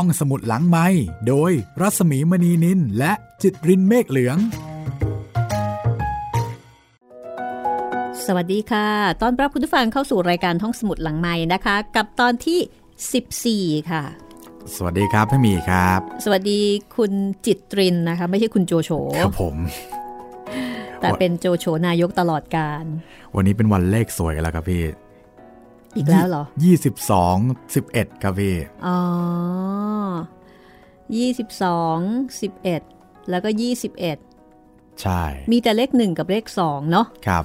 ห้องสมุดหลังไม้โดยรัสมีมณีนินและจิตรินเมฆเหลือง สวัสดีค่ะ ตอนรับคุณผู้ฟังเข้าสู่รายการห้องสมุดหลังไม้นะคะ กับตอนที่ 14 ค่ะ สวัสดีครับพี่มีครับ สวัสดีคุณจิตรินนะคะ ไม่ใช่คุณโจโฉครับผมแต่เป็นโจโฉนายกตลอดการ วันนี้เป็นวันเลขสวยกันแล้วครับพี่ อีกแล้วเหรอยี่สิบสองสิบเอ็ดครับพี่อ๋อยี่สิบสองสิบเอ็ดแล้วก็ยี่สิบเอ็ดใช่ มีแต่เลขหนึ่งกับเลขสองเนาะครับ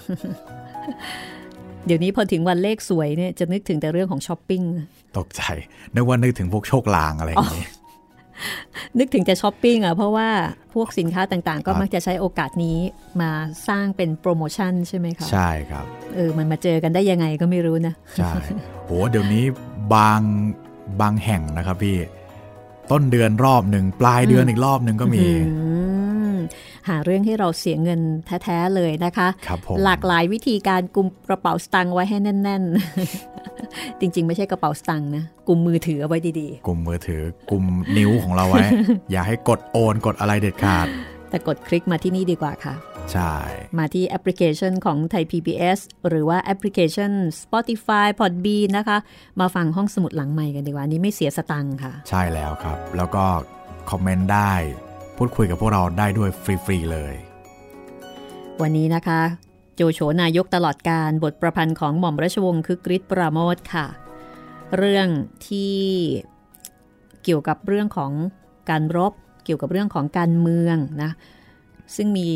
เดี๋ยวนี้พอถึงวันเลขสวยเนี่ยจะนึกถึงแต่เรื่องของช้อปปิ้ง ตกใจนึกว่านึกถึงพวกโชคลางอะไรอย่างนี้ นึกถึงจะช้อปปิ้งอะเพราะว่าพวกสินค้าต่างๆ ก็ครับมักจะใช้โอกาสนี้มาสร้างเป็นโปรโมชั่นใช่ไหมคะใช่ครับเออมันมาเจอกันได้ยังไงก็ไม่รู้นะใช่โหเดี๋ยวนี้บางบางแห่งนะครับพี่ ต้นเดือนรอบหนึ่งปลายเดือนอีกรอบหนึ่งก็มีอืม หาเรื่องให้เราเสียเงินแท้ๆเลยนะคะครับผมหลากหลายวิธีการกุมกระเป๋าสตางค์ไว้ให้แน่น ๆ จริง ๆ ไม่ใช่กระเป๋าสตางค์นะกุมมือถือเอาไว้ดีกลุ่มมือถือกลุ่มนิ้วของเราไว้ อย่าให้กดโอนกดอะไรเด็ดขาดๆแต่กดคลิกมาที่นี่ดีกว่าค่ะใช่ มาที่แอปพลิเคชันของไทย PBS หรือว่าแอปพลิเคชัน Spotify Podbean นะคะ มาฟังห้องสมุดหลังใหม่กันดีกว่าอันนี้ไม่เสียสตังค์ค่ะ ใช่แล้วครับ แล้วก็ comment ได้ พูดคุยกับพวกเราได้ด้วยฟรีๆเลย วันนี้นะคะ โจโฉนายกตลอดกาลบทประพันธ์ของหม่อมราชวงศ์คึกฤทธิ์ปราโมชค่ะ เรื่องที่เกี่ยวกับเรื่องของการรบ เกี่ยวกับเรื่องของการเมืองนะซึ่งมี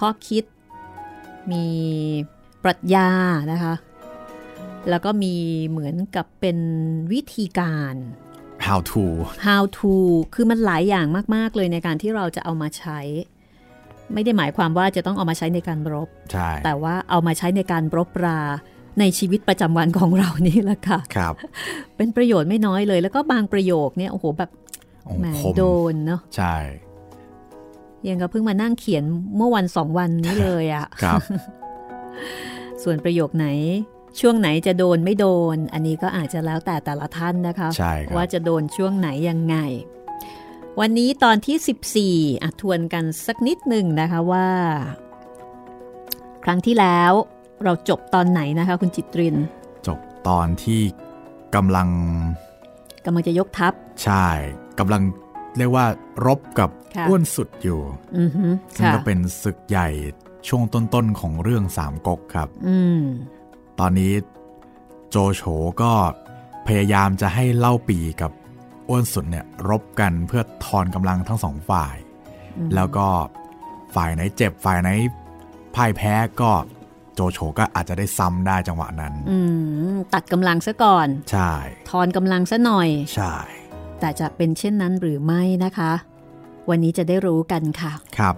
ข้อคิด มีปรัชญานะคะ แล้วก็มีเหมือนกับเป็นวิธีการ how to how to คือมันหลายอย่างมาก ๆ เลยในการที่เราจะเอามาใช้ ไม่ได้หมายความว่าจะต้องเอามาใช้ในการรบ ใช่ แต่ว่าเอามาใช้ในการรบราในชีวิตประจำวันของเรานี่แหละค่ะครับ เป็นประโยชน์ไม่น้อยเลย แล้วก็บางประโยคเนี่ยโอ้โหแบบโอ้แหมคมโดนเนาะใช่ยังก็เพิ่งมานั่งเขียนเมื่อวันสองวันนี้เลยอะครับ ส่วนประโยคไหน ช่วงไหนจะโดนไม่โดน อันนี้ก็อาจจะแล้วแต่แต่ละท่านนะคะใช่ครับว่าจะโดนช่วงไหนยังไง วันนี้ตอนที่ 14อะทวนกันสักนิดหนึ่งนะคะว่า ครั้งที่แล้วเราจบตอนไหนนะคะ คุณจิตริน จบตอนที่กำลังกำลังจะยกทัพ ใช่กำลังเรียกว่ารบกับค่ะอ้วนสุดอยู่อือฮึซึ่งค่ะก็เป็นศึกใหญ่ช่วงต้นๆของเรื่องสามก๊กครับ อืม ตอนนี้โจโฉก็พยายามจะให้เล่าปีกับอ้วนสุดเนี่ยรบกันเพื่อทอนกำลังทั้งสองฝ่ายอืมแล้วก็ฝ่ายไหนเจ็บฝ่ายไหนพ่ายแพ้ก็โจโฉก็อาจจะได้ซ้ำได้จังหวะนั้นอืมตัดกำลังซะก่อน ใช่ ทอนกำลังซะหน่อย ใช่ แต่จะเป็นเช่นนั้นหรือไม่นะคะ วันนี้จะได้รู้กันค่ะ ครับ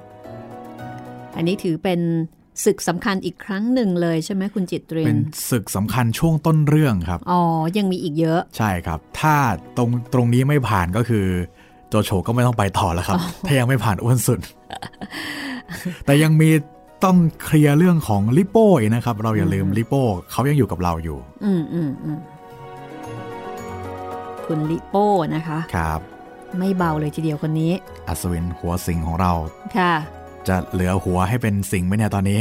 อันนี้ถือเป็น ศึกสำคัญอีกครั้งหนึ่งเลยใช่ไหมคุณจิตเรียเป็นนศึกสำคัญช่วงต้นเรื่องครับ อ๋อ ยังมีอีกเยอะ ใช่ครับ ถ้าตรงตรงนี้ไม่ผ่านก็คือโจโฉก็ไม่ต้องไปต่อแล้วครับ ถ้ายังไม่ผ่านอ้วนสุด แต่ยังมีต้องเคลียร์เรื่องของลิโป้อีกนะครับ เราอย่าลืมลิโป้เขายังอยู่กับเราอยู่ อืมอืมอืมคุณลิโป้นะคะ ครับ ไม่เบาเลยทีเดียวคนนี้ อัศวินหัวสิงของเรา ค่ะ จะเหลือหัวให้เป็นสิงไหมเนี่ยตอนนี้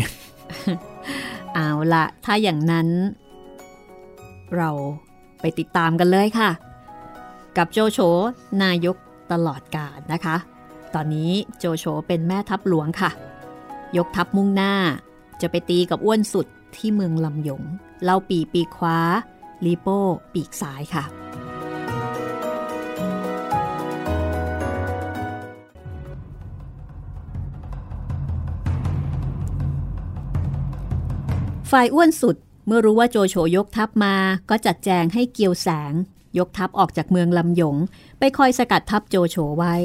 เอาละถ้าอย่างนั้น เราไปติดตามกันเลยค่ะ กับโจโฉนายกตลอดกาลนะคะ ตอนนี้โจโฉเป็นแม่ทัพหลวงค่ะ ยกทัพมุ่งหน้า จะไปตีกับอ้วนสุดที่เมืองลำยงเล่าปีปีกขวาลีโป้ปีกซ้ายค่ะ ฝ่ายอ้วนสุดเมื่อรู้ว่าโจโฉยกทัพมาก็จัดแจงให้เกียวแสง ยกทัพออกจากเมืองลำหยง ไปคอยสกัดทัพโจโฉไว้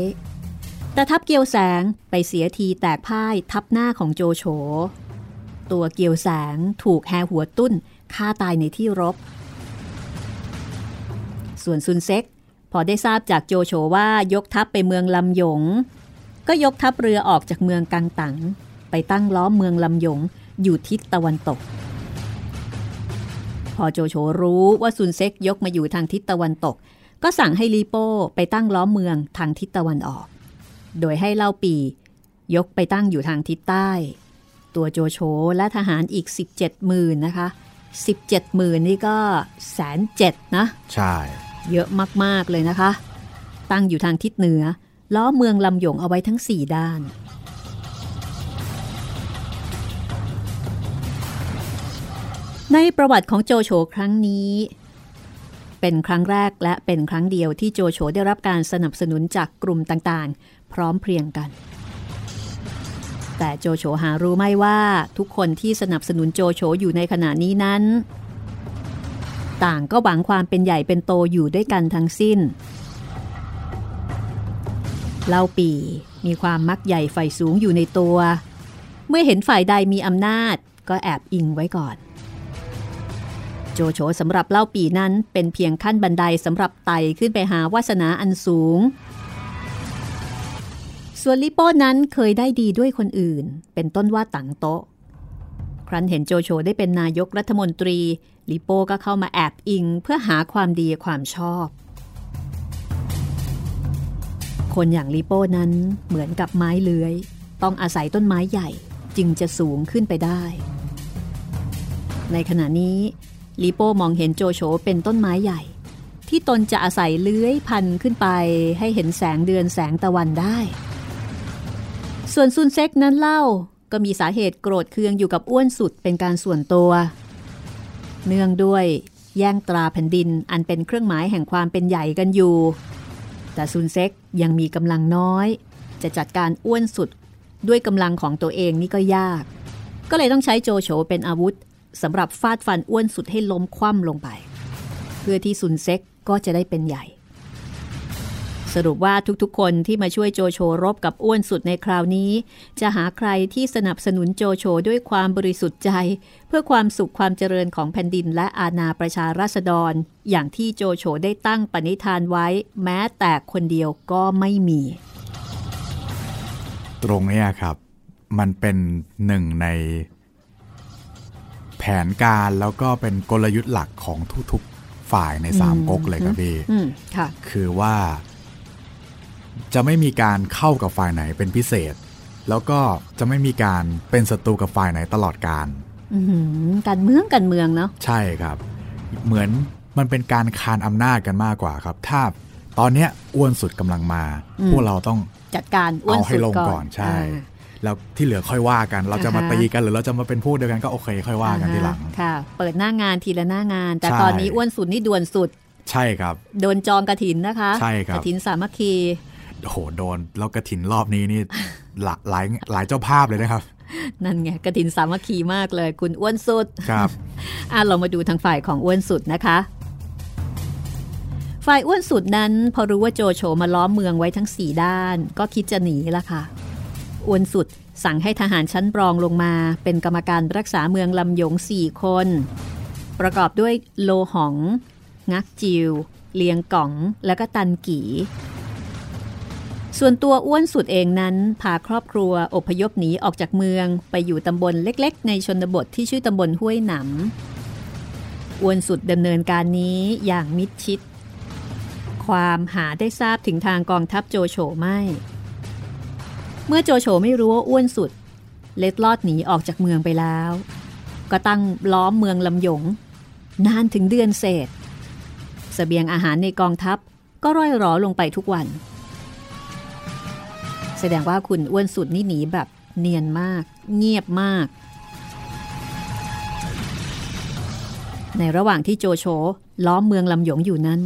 แต่ทัพเกียวแสงไปเสียทีแตกพ่ายทับหน้าของโจโฉ ตัวเกียวแสงถูกแฮหัวตุ้นฆ่าตายในที่รบ ส่วนซุนเซ็กพอได้ทราบจากโจโฉว่ายกทัพไปเมืองลำหยง ก็ยกทัพเรือออกจากเมืองกังตังไปตั้งล้อมเมืองลำหยง อยู่ทิศตะวันตก พอโจโฉรู้ว่าซุนเซ็กยกมาอยู่ทางทิศตะวันตกก็ก็สั่งให้ลีโป้ไปตั้งล้อมเมืองทางทิศตะวันออก โดยให้เล่าปียกไปตั้งอยู่ทางทิศใต้ ตัวโจโฉและทหารอีก 17หมื่นนะคะ 17หมื่นนี่ก็แสนเจ็ดนะ ใช่ เยอะมาก ๆ เลยนะคะ ตั้งอยู่ทางทิศเหนือ ล้อเมืองลำหยงเอาไว้ทั้ง 4 ด้าน ในประวัติของโจโฉครั้งนี้ เป็นครั้งแรกและเป็นครั้งเดียวที่โจโฉได้รับการสนับสนุนจากกลุ่มต่างๆ พร้อมเพรียงกัน แต่โจโฉหารู้ไม่ว่าทุกคนที่สนับสนุนโจโฉอยู่ในขณะนี้นั้น ต่างก็หวังความเป็นใหญ่เป็นโตอยู่ด้วยกันทั้งสิ้นเล่าปีมีความมักใหญ่ไฟสูงอยู่ในตัว เมื่อเห็นฝ่ายใดมีอำนาจก็แอบอิงไว้ก่อน โจโฉสำหรับเล่าปีนั้นเป็นเพียงขั้นบันไดสำหรับไต่ขึ้นไปหาวาสนาอันสูง ส่วนลิโป้นั้นเคยได้ดีด้วยคนอื่น เป็นต้นว่าตังโตะครั้นเห็นโจโฉได้เป็นนายกรัฐมนตรีลิโป้ก็เข้ามาแอบอิงเพื่อหาความดีความชอบ คนอย่างลิโป้นั้นเหมือนกับไม้เลื้อย ต้องอาศัยต้นไม้ใหญ่จึงจะสูงขึ้นไปได้ ในขณะนี้ ลิโป้มองเห็นโจโฉเป็นต้นไม้ใหญ่ ที่ตนจะอาศัยเลื้อยพันขึ้นไปให้เห็นแสงเดือนแสงตะวันได้ ส่วนซุนเซ็กนั้นเล่าก็มีสาเหตุโกรธเคืองอยู่กับอ้วนสุดเป็นการส่วนตัว เนื่องด้วยแย่งตราแผ่นดินอันเป็นเครื่องหมายแห่งความเป็นใหญ่กันอยู่ แต่ซุนเซ็กยังมีกำลังน้อย จะจัดการอ้วนสุดด้วยกำลังของตัวเองนี่ก็ยาก ก็เลยต้องใช้โจโฉเป็นอาวุธ สำหรับฟาดฟันอ้วนสุดให้ล้มคว่ำลงไป เพื่อที่ซุนเซ็กก็จะได้เป็นใหญ่ สรุปว่าทุกๆ คนที่มาช่วยโจโฉรบกับอ้วนสุดในคราวนี้ จะหาใครที่สนับสนุนโจโฉด้วยความบริสุทธิ์ใจ เพื่อความสุขความเจริญของแผ่นดินและอาณาประชาราษฎร อย่างที่โจโฉได้ตั้งปณิธานไว้ แม้แต่คนเดียวก็ไม่มี ตรงนี้ครับ มันเป็นหนึ่งใน ผนการแล้วก็เป็นกลยุทธ์หลักของทุกๆฝ่ายในสามก๊กเลยครับพี่อืมค่ะคือว่า จะไม่มีการเข้ากับฝ่ายไหนเป็นพิเศษ แล้วก็จะไม่มีการเป็นศัตรูกับฝ่ายไหนตลอดการอื้อหือการเมืองการเมืองเนาะใช่ครับ เหมือนมันเป็นการคานอำนาจกันมากกว่าครับ ถ้าตอนเนี้ยอ้วนสุดกำลังมา พวกเราต้องจัดการอ้วนเอาให้สุดลงก่อนก่อนใช่อ่า แล้วที่เหลือค่อยว่ากัน เราจะมาอ่าฮะตีกันหรือเราจะมาเป็นพวกเดียวกันก็โอเค ค่อยว่ากันทีหลังอ่าค่ะ เปิดหน้างานทีละหน้างาน แต่ใช่ตอนนี้อ้วนสุดนี่ด่วนสุด ใช่ครับ โดนจองกระถินนะคะใช่ครับกระถินสามัคคีโอ้โหโดนแล้วกระถินรอบนี้นี่หลายหลายหลายเจ้าภาพเลยนะครับ นั่นไงกระถินสามัคคีมากเลย คุณอ้วนสุดครับอะเรามาดูทางฝ่ายของอ้วนสุดนะคะฝ่ายอ้วนสุดนั้น พอรู้ว่าโจโฉมาล้อมเมืองไว้ทั้งสี่ด้าน ก็คิดจะหนีละค่ะ อ้วนสุด สั่งให้ทหารชั้นรองลงมา เป็นกรรมการรักษาเมืองลำยงสี่คน ประกอบด้วยโลหอง งักจิว เลียงก๋อง และก็ตันกีส่วนตัวอ้วนสุดเองนั้น พาครอบครัวอพยพหนีออกจากเมืองไปอยู่ตำบลเล็กๆ ในชนบทที่ชื่อตำบลห้วยหนำอ้วนสุดดำเนินการนี้อย่างมิดชิด ความหาได้ทราบถึงทางกองทัพโจโฉไม่ เมื่อโจโฉไม่รู้ว่าอ้วนสุด เล็ดลอดหนีออกจากเมืองไปแล้ว ก็ตั้งล้อมเมืองลำหยง นานถึงเดือนเศษเสบียงอาหารในกองทัพก็ร่อยหรอลงไปทุกวัน แสดงว่าคุณอ้วนสุดนี่หนีแบบเนียนมาก เงียบมาก ในระหว่างที่โจโฉล้อมเมืองลำหยงอยู่นั้น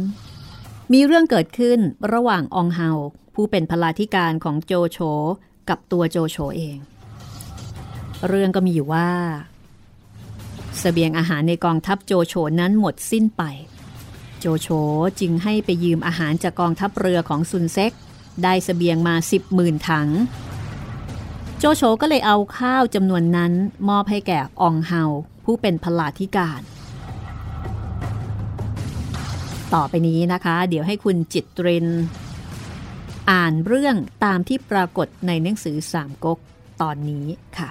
มีเรื่องเกิดขึ้นระหว่างอองเฮาผู้เป็นพลาธิการของโจโฉ กับตัวโจโฉเอง เรื่องก็มีอยู่ว่าสเสบียงอาหารในกองทัพโจโฉนั้นหมดสิ้นไป โจโฉจึงให้ไปยืมอาหารจากกองทัพเรือของซุนเซ็ก ได้สเสบียงมา10หมื่นถัง โจโฉก็เลยเอาข้าวจำนวนนั้นมอบให้แก่อองเฮาผู้เป็นพลาธิการ ต่อไปนี้นะคะ เดี๋ยวให้คุณจิตเริน อ่านเรื่องตามที่ปรากฏในหนังสือสามก๊กตอนนี้ค่ะ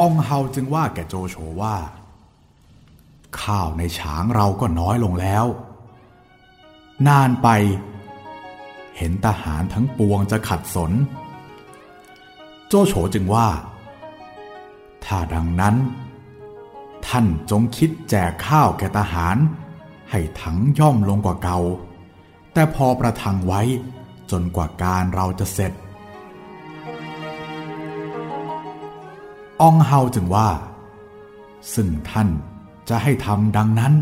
องเฮาจึงว่าแก่โจโฉว่า ข้าวในฉางเราก็น้อยลงแล้ว นานไป เห็นทหารทั้งปวงจะขัดสน โจโฉจึงว่า ถ้าดังนั้น ท่านจงคิดแจกข้าวแก่ทหาร ให้ถังย่อมลงกว่าเก่า แต่พอประทังไว้จนกว่าการเราจะเสร็จ องเฮาจึงว่า ซึ่งท่านจะให้ทำดังนั้น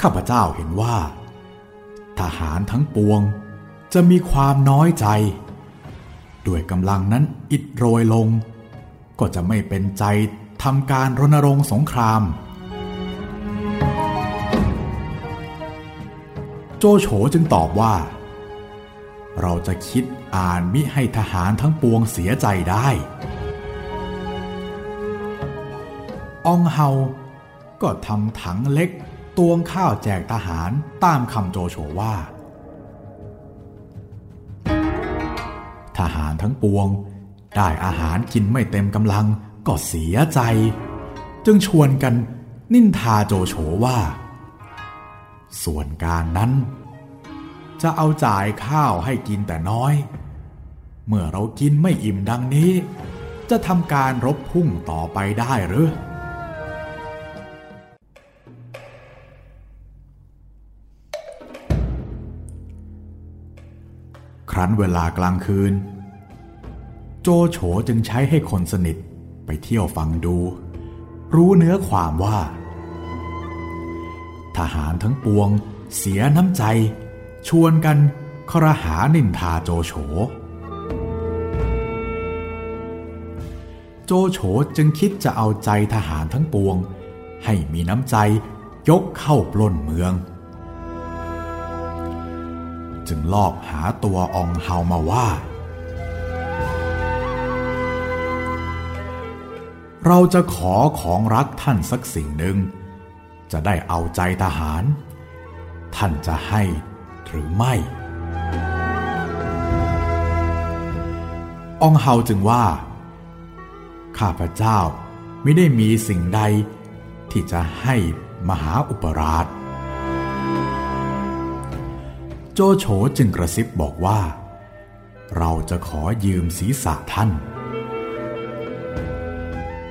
ข้าพเจ้าเห็นว่า ทหารทั้งปวงจะมีความน้อยใจ ด้วยกำลังนั้นอิดโรยลง ก็จะไม่เป็นใจทำการรณรงค์สงคราม โจโฉจึงตอบว่า เราจะคิดอ่านมิให้ทหารทั้งปวงเสียใจได้ องเฮา ก็ทำถังเล็กตวงข้าวแจกทหารตามคำโจโฉว่า ทหารทั้งปวงได้อาหารกินไม่เต็มกำลังก็เสียใจ จึงชวนกันนินทาโจโฉว่า ส่วนการนั้น จะเอาจ่ายข้าวให้กินแต่น้อย เมื่อเรากินไม่อิ่มดังนี้ จะทำการรบพุ่งต่อไปได้หรือครั้นเวลากลางคืน โจโฉจึงใช้ให้คนสนิทไปเที่ยวฟังดู รู้เนื้อความว่า ทหารทั้งปวง เสียน้ำใจ ชวนกันครหานินทาโจโฉ โจโฉจึงคิดจะเอาใจทหารทั้งปวง ให้มีน้ำใจยกเข้าปล้นเมือง จึงลอบหาตัวอองเฮามาว่า เราจะขอของรักท่านสักสิ่งหนึ่ง จะได้เอาใจทหาร ท่านจะให้หรือไม่ องเฮาจึงว่า ข้าพเจ้าไม่ได้มีสิ่งใดที่จะให้มหาอุปราช โจโฉจึงกระซิบบอกว่า เราจะขอยืมศีรษะท่าน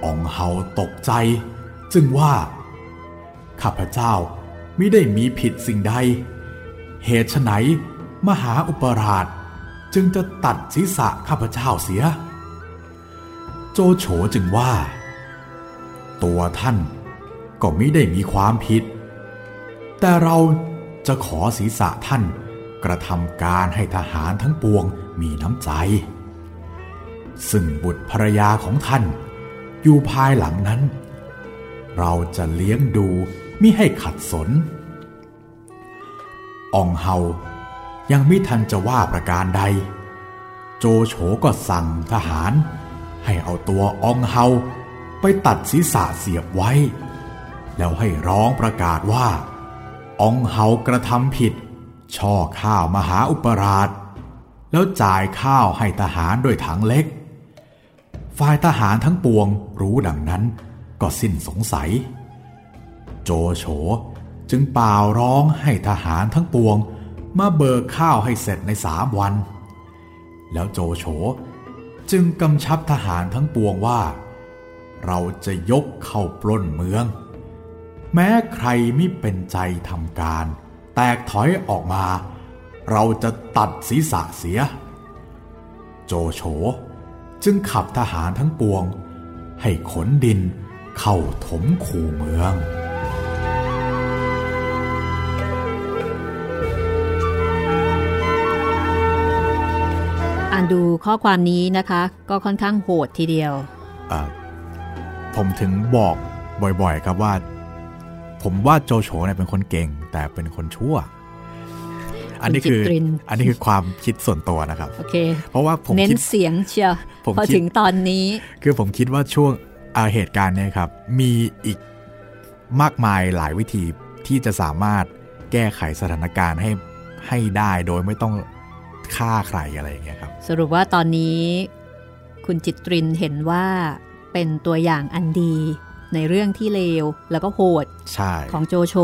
องเฮาตกใจจึงว่า ข้าพเจ้าไม่ได้มีผิดสิ่งใด เหตุไฉนมหาอุปราชจึงจะตัดศีรษะข้าพเจ้าเสีย โจโฉจึงว่า ตัวท่านก็ไม่ได้มีความผิด แต่เราจะขอศีรษะท่านกระทำการให้ทหารทั้งปวงมีน้ำใจ ซึ่งบุตรภรรยาของท่านอยู่ภายหลังนั้น เราจะเลี้ยงดู มิให้ขัดสน อองเฮายังไม่ทันจะว่าประการใด โจโฉก็สั่งทหาร ให้เอาตัวอองเฮาไปตัดศีรษะเสียบไว้ แล้วให้ร้องประกาศว่า อองเฮากระทำผิด ช่อข้าวมหาอุปราช แล้วจ่ายข้าวให้ทหารด้วยถังเล็ก ฝ่ายทหารทั้งปวงรู้ดังนั้นก็สิ้นสงสัย โจโฉจึงเป่าร้องให้ทหารทั้งปวง มาเบิกข้าวให้เสร็จในสามวัน แล้วโจโฉจึงกำชับทหารทั้งปวงว่า เราจะยกเข้าปล้นเมือง แม้ใครไม่เป็นใจทำการ แตกถอยออกมา เราจะตัดศีรษะเสีย โจโฉจึงขับทหารทั้งปวง ให้ขนดินเข้าถมคูเมืองานดูข้อความนี้นะคะ ก็ค่อนข้างโหดทีเดียวอ่าผมถึงบอกบ่อยๆครับว่า ผมว่าโจโฉเนี่ยเป็นคนเก่ง แต่เป็นคนชั่ว อันนี้คือจิตรินอันนี้คือความคิดส่วนตัวนะครับโอเคเพราะว่าผมเน้นคิดเสียงเชียวผมพอคิดถึงตอนนี้ คือผมคิดว่าช่วงอ่าเหตุการณ์เนี้ครับ มีอีกมากมายหลายวิธีที่จะสามารถแก้ไขสถานการณ์ให้ให้ได้โดยไม่ต้อง ฆ่าใครอะไรอย่างเงี้ยครับ สรุปว่าตอนนี้ คุณจิตรินเห็นว่าเป็นตัวอย่างอันดีในเรื่องที่เลวแล้วก็โหดใช่ของโจโฉ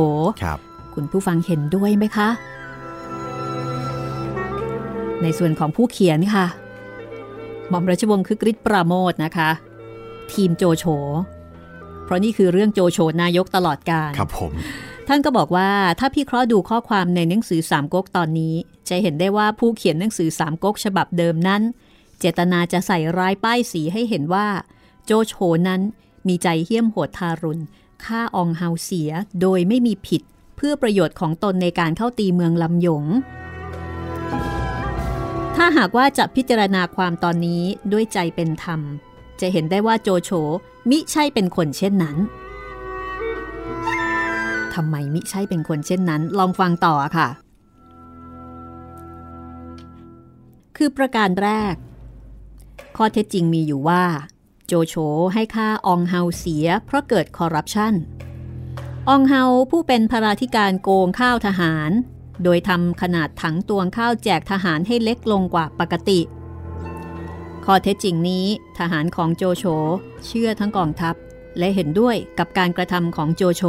ครับคุณผู้ฟังเห็นด้วยไหมคะ ในส่วนของผู้เขียนค่ะ หม่อมราชวงศ์คือกริชปราโมทนะคะ ทีมโจโฉเพราะนี่คือเรื่องโจโฉนายกตลอดกาลครับผม ท่านก็บอกว่าถ้าพี่เคราะห์ดูข้อความในหนังสือสามก๊กตอนนี้ จะเห็นได้ว่าผู้เขียนหนังสือสามก๊กฉบับเดิมนั้น เจตนาจะใส่ร้ายป้ายสีให้เห็นว่า โจโฉนั้นมีใจเหี้ยมโหดทารุณฆ่าอองเฮาเสียโดยไม่มีผิดเพื่อประโยชน์ของตนในการเข้าตีเมืองลำหยง ถ้าหากว่าจะพิจารณาความตอนนี้ด้วยใจเป็นธรรม จะเห็นได้ว่าโจโฉมิใช่เป็นคนเช่นนั้นทำไมมิใช่เป็นคนเช่นนั้น ลองฟังต่อค่ะ คือประการแรก ข้อเท็จจริงมีอยู่ว่า โจโฉให้ค่าอองเฮาเสียเพราะเกิดคอร์รัปชันอองเฮาผู้เป็นพราธิการโกงข้าวทหาร โดยทำขนาดถังตวงข้าวแจกทหารให้เล็กลงกว่าปกติ ข้อเท็จจริงนี้ทหารของโจโฉเชื่อทั้งกองทัพ และเห็นด้วยกับการกระทำของโจโฉ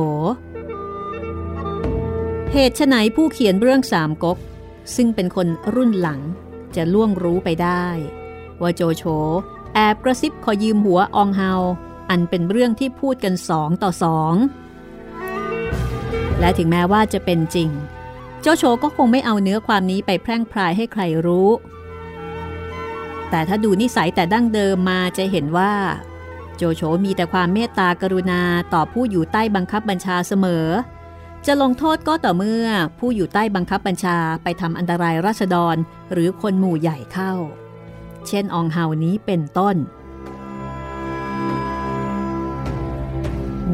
เหตุไฉนผู้เขียนเรื่องสามก๊กซึ่งเป็นคนรุ่นหลัง จะล่วงรู้ไปได้ ว่าโจโฉแอบกระซิบขอยืมหัวอองเฮา อันเป็นเรื่องที่พูดกันสองต่อสอง และถึงแม้ว่าจะเป็นจริง โจโฉก็คงไม่เอาเนื้อความนี้ไปแพร่งพรายให้ใครรู้ แต่ถ้าดูนิสัยแต่ดั้งเดิมมาจะเห็นว่า โจโฉมีแต่ความเมตตากรุณาต่อผู้อยู่ใต้บังคับบัญชาเสมอ จะลงโทษก็ต่อเมื่อผู้อยู่ใต้บังคับบัญชาไปทำอันตรายราษฎรหรือคนหมู่ใหญ่เข้า เช่นอองเฮานี้เป็นต้น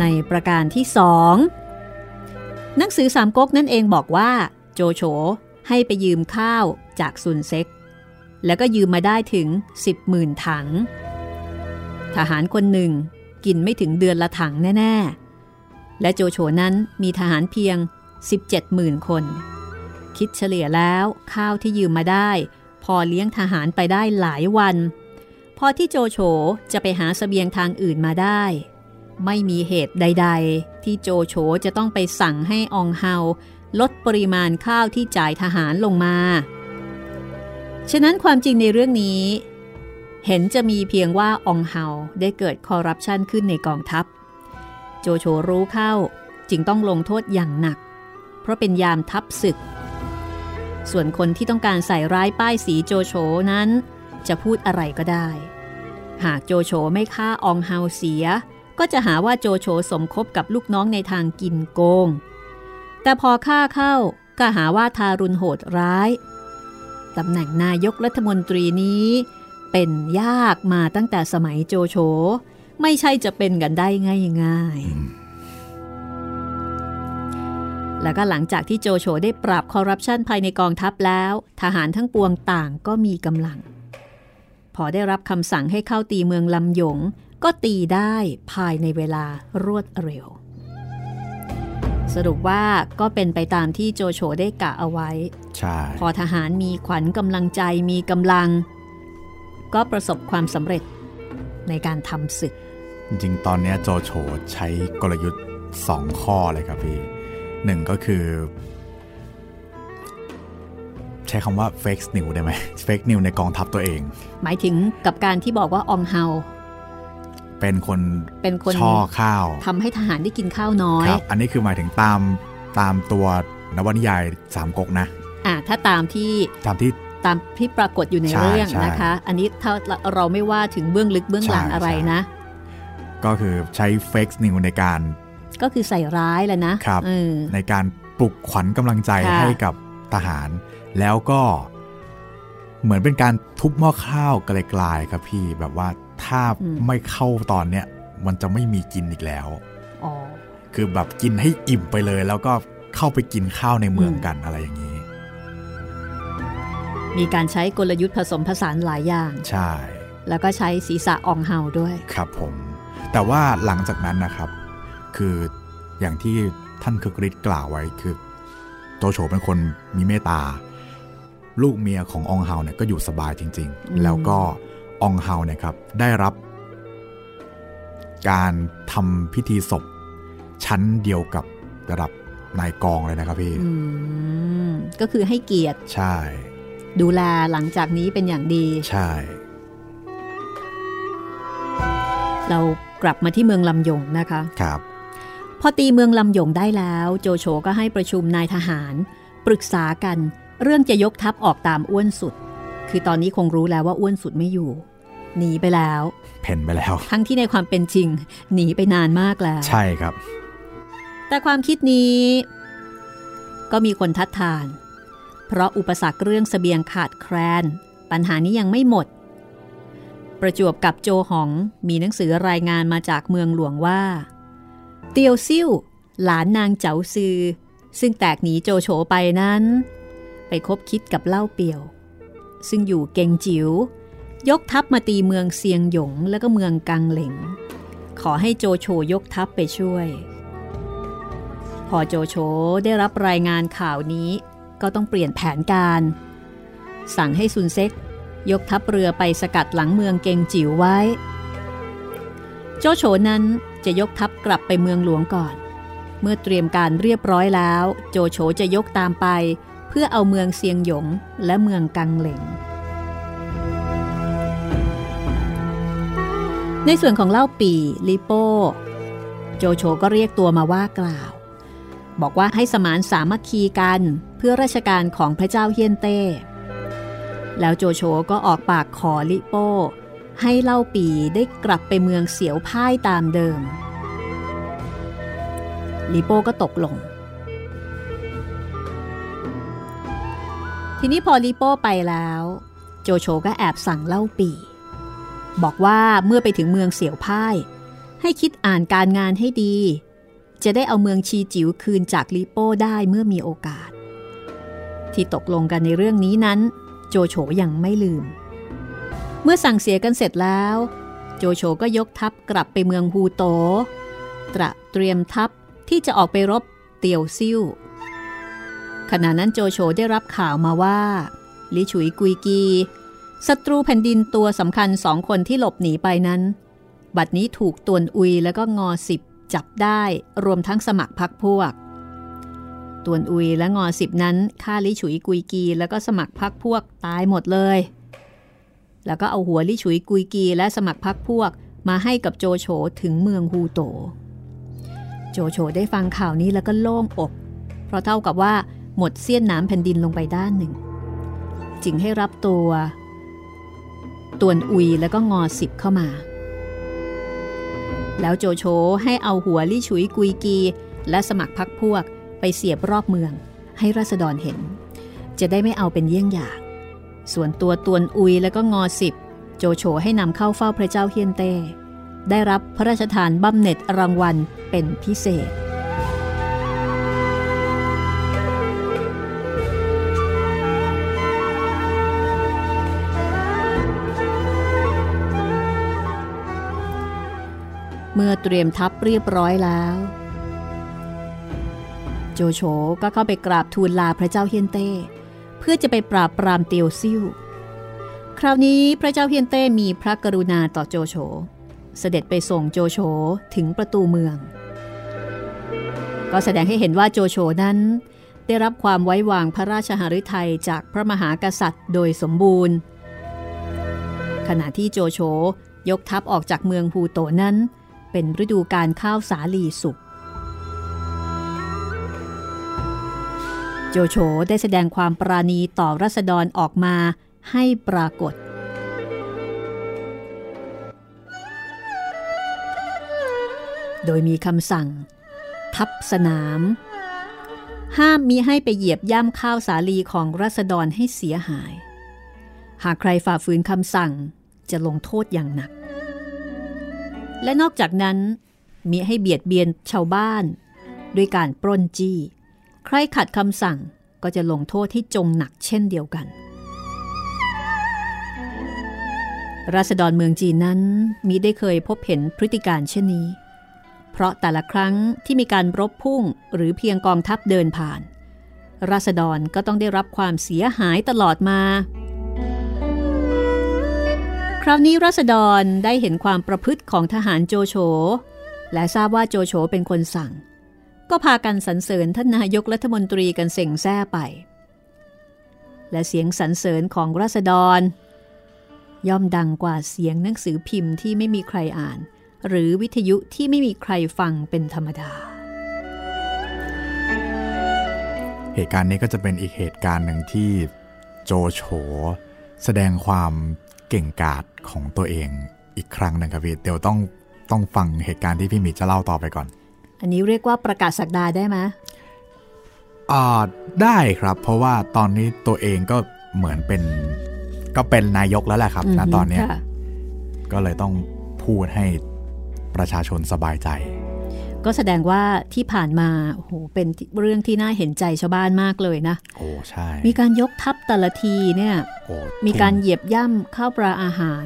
ในประการที่สองหนังสือสามก๊กนั่นเองบอกว่า โจโฉให้ไปยืมข้าวจากซุนเซ็ก แล้วก็ยืมมาได้ถึง 10หมื่นถัง ทหารคนหนึ่งกินไม่ถึงเดือนละถังแน่ ๆ และโจโฉนั้นมีทหารเพียง 17หมื่นคน คิดเฉลี่ยแล้วข้าวที่ยืมมาได้ พอเลี้ยงทหารไปได้หลายวัน พอที่โจโฉจะไปหาสเสบียงทางอื่นมาได้ ไม่มีเหตุใด ๆ ที่โจโฉจะต้องไปสั่งให้อองเฮาลดปริมาณข้าวที่จ่ายทหารลงมา ฉะนั้นความจริงในเรื่องนี้ เห็นจะมีเพียงว่าอองเฮาได้เกิดคอร์รัปชันขึ้นในกองทัพ โจโฉรู้เข้าจึงต้องลงโทษอย่างหนัก เพราะเป็นยามทัพศึก ส่วนคนที่ต้องการใส่ร้ายป้ายสีโจโฉนั้น จะพูดอะไรก็ได้ หากโจโฉไม่ฆ่าอองเฮาเสีย ก็จะหาว่าโจโฉสมคบกับลูกน้องในทางกินโกง แต่พอฆ่าเข้าก็หาว่าทารุณโหดร้ายตำแหน่งนายกรัฐมนตรีนี้ เป็นยากมาตั้งแต่สมัยโจโฉ ไม่ใช่จะเป็นกันได้ง่ายๆ แล้วก็หลังจากที่โจโฉได้ปราบคอร์รัปชันภายในกองทัพแล้ว ทหารทั้งปวงต่างก็มีกำลัง พอได้รับคำสั่งให้เข้าตีเมืองลำหยง ก็ตีได้ภายในเวลารวดเร็ว สรุปว่าก็เป็นไปตามที่โจโฉได้กะเอาไว้ใช่พอทหารมีขวัญกำลังใจมีกำลัง ก็ประสบความสำเร็จ ในการทำศึก จริงๆตอนเนี้ยโจโฉใช้กลยุทธ์ 2 ข้อเลยครับพี่หนึ่งก็คือ ใช้คำว่า fake news ได้ไหม fake news ในกองทัพตัวเอง หมายถึงกับการที่บอกว่าอองเฮาเป็นคนเป็นคนช่อข้าวทำให้ทหารได้กินข้าวน้อยครับอันนี้คือหมายถึงตามตามตัวนวนิยายสามก๊กนะอ่าถ้าตามที่ตามที่ ตามที่ปรากฏอยู่ในใช่เรื่องใช่นะคะ อันนี้ถ้าเราไม่ว่าถึงเบื้องลึกเบื้องหลังใช่อะไรใช่นะ ก็คือใช้ fake news ในการ ก็คือใส่ร้ายแหละนะครับเออในการปลุกขวัญกำลังใจค่ะให้กับทหาร แล้วก็เหมือนเป็นการทุบหม้อข้าวไกลๆครับพี่แบบว่าถ้าไม่เข้าตอนเนี้ยมันจะไม่มีกินอีกแล้วอ๋อคือแบบกินให้อิ่มไปเลย แล้วก็เข้าไปกินข้าวในเมืองกันอะไรอย่างนี้ มีการใช้กลยุทธ์ผสมผสานหลายอย่าง ใช่ แล้วก็ใช้ศีรษะอองเฮาด้วย ครับผม แต่ว่าหลังจากนั้นนะครับ คืออย่างที่ท่านคือกริชกล่าวไว้คือโจโฉเป็นคนมีเมตตา ลูกเมียของอองเฮาเนี่ยก็อยู่สบายจริงอืมๆแล้วก็อองเฮาเนี่ยครับได้รับ การทำพิธีศพ ชั้นเดียวกับระดับนายกองเลยนะครับพี่อืมก็คือให้เกียรติใช่ ดูแลหลังจากนี้เป็นอย่างดี ใช่ เรากลับมาที่เมืองลำยงนะคะครับ พอตีเมืองลำยงได้แล้วโจโฉก็ให้ประชุมนายทหาร ปรึกษากันเรื่องจะยกทัพออกตามอ้วนสุด คือตอนนี้คงรู้แล้วว่าอ้วนสุดไม่อยู่หนีไปแล้ว เพ่นไปแล้ว ทั้งที่ในความเป็นจริง หนีไปนานมากแล้ว ใช่ครับ แต่ความคิดนี้ ก็มีคนทัดทาน เพราะอุปสรรคเรื่องเสบียงขาดแคลน ปัญหานี้ยังไม่หมด ประจวบกับโจหองมีหนังสือรายงานมาจากเมืองหลวงว่า เตียวซิ่วหลานนางเจ๋าซือ ซึ่งแตกหนีโจโฉไปนั้น ไปคบคิดกับเล่าเปียว ซึ่งอยู่เกงจิว๋ว ยกทัพมาตีเมืองเซียงหยงและก็เมืองกังเหลงขอให้โจโฉยกทัพไปช่วย พอโจโฉได้รับรายงานข่าวนี้ ก็ต้องเปลี่ยนแผนการ สั่งให้ซุนเซ็ก ยกทัพเรือไปสกัดหลังเมืองเกงจิ๋วไว้ โจโฉนั้นจะยกทัพกลับไปเมืองหลวงก่อน เมื่อเตรียมการเรียบร้อยแล้ว โจโฉจะยกตามไป เพื่อเอาเมืองเซียงหยงและเมืองกังเหลงในส่วนของเล่าปีลิโป้โจโฉก็เรียกตัวมาว่ากล่าว บอกว่าให้สมานสามัคคีกัน พื่อราชการของพระเจ้าเฮียนเต้ แล้วโจโฉก็ออกปากขอลิโป้ให้เล่าปีได้กลับไปเมืองเสียวพ่ายตามเดิม ลิโป้ก็ตกลง ทีนี้พอลิโป้ไปแล้ว โจโฉก็แอบสั่งเล่าปี บอกว่าเมื่อไปถึงเมืองเสียวพ่าย ให้คิดอ่านการงานให้ดี จะได้เอาเมืองชีจิ๋วคืนจากลิโป้ได้เมื่อมีโอกาส ที่ตกลงกันในเรื่องนี้นั้น โจโฉยังไม่ลืม เมื่อสั่งเสียกันเสร็จแล้ว โจโฉก็ยกทัพกลับไปเมืองฮูโต ตระเตรียมทัพที่จะออกไปรบเตียวซิ่วขณะนั้นโจโฉได้รับข่าวมาว่าลิฉุยกุยกีศัตรูแผ่นดินตัวสำคัญสองคนที่หลบหนีไปนั้น บัดนี้ถูกตวนอุยแล้วก็งอสิบจับได้รวมทั้งสมัครพักพวก ตวนอุยและงอสิบนั้นฆ่าลิฉุยกุยกี แล้วก็สมัครพักพวกตายหมดเลย แล้วก็เอาหัวลิฉุยกุยกีและสมัครพักพวกมาให้กับโจโฉถึงเมืองฮูโต โจโฉได้ฟังข่าวนี้แล้วก็โล่งอก เพราะเท่ากับว่าหมดเสี้ยนน้ำแผ่นดินลงไปด้านหนึ่ง จึงให้รับตัวตวนอุยแล้วก็งอสิบเข้ามา แล้วโจโฉให้เอาหัวลี่ฉุยกุยกี และสมัครพักพวก ไปเสียบรอบเมือง ให้ราษฎรเห็น จะได้ไม่เอาเป็นเยี่ยงอย่าง ส่วนตัวตวนอุยแล้วก็งอสิบโจโฉให้นำเข้าเฝ้าพระเจ้าเฮียนเต้ได้รับพระราชทานบำเหน็จรางวัลเป็นพิเศษ เมื่อเตรียมทัพเรียบร้อยแล้ว โจโฉก็เข้าไปกราบทูลลาพระเจ้าเฮียนเต้ เพื่อจะไปปราบปรามเตียวซิ่ว คราวนี้พระเจ้าเฮียนเต้มีพระกรุณาต่อโจโฉ เสด็จไปส่งโจโฉถึงประตูเมือง ก็แสดงให้เห็นว่าโจโฉนั้น ได้รับความไว้วางพระราชหฤทัยจากพระมหากษัตริย์โดยสมบูรณ์ ขณะที่โจโฉยกทัพออกจากเมืองภูโตนั้น เป็นฤดูการข้าวสาลีสุก โจโฉได้แสดงความปราณีต่อรัษฎรออกมาให้ปรากฏ โดยมีคำสั่ง ทับสนาม ห้ามมีให้ไปเหยียบย่ำข้าวสาลีของรัษฎรให้เสียหาย หากใครฝ่าฝืนคำสั่งจะลงโทษอย่างหนัก และนอกจากนั้นมีให้เบียดเบียนชาวบ้าน ด้วยการปล้นจี้ ใครขัดคำสั่งก็จะลงโทษที่จงหนักเช่นเดียวกัน ราษฎรเมืองจีนนั้นมิได้เคยพบเห็นพฤติการเช่นนี้ เพราะแต่ละครั้งที่มีการรบพุ่งหรือเพียงกองทัพเดินผ่าน ราษฎรก็ต้องได้รับความเสียหายตลอดมา คราวนี้รัษฎรได้เห็นความประพฤติของทหารโจโฉและทราบว่าโจโฉเป็นคนสั่ง ก็พากันสรรเสริญท่านนายกรัฐมนตรีกันเส่งแซ่ไป และเสียงสรรเสริญของรัษฎร ย่อมดังกว่าเสียงหนังสือพิมพ์ที่ไม่มีใครอ่าน หรือวิทยุที่ไม่มีใครฟังเป็นธรรมดา เหตุการณ์นี้ก็จะเป็นอีกเหตุการณ์หนึ่งที่โจโฉแสดงความเก่งกาจของตัวเองอีกครั้งหนึ่งครับพี่เดี๋ยวต้องต้องฟังเหตุการณ์ที่พี่มีจะเล่าต่อไปก่อน อันนี้เรียกว่าประกาศสักดาได้ไหมอ่าได้ครับ เพราะว่าตอนนี้ตัวเองก็เหมือนเป็น ก็เป็นนายกแล้วแหละครับณตอนเนี้ยค่ะก็เลยต้องพูดให้ประชาชนสบายใจ ก็แสดงว่าที่ผ่านมาโอ้โหเป็นเรื่องที่น่าเห็นใจชาวบ้านมากเลยนะโอ้ใช่ มีการยกทัพแต่ละทีเนี่ยโอ้มีการเหยียบย่ำข้าวปลาอาหาร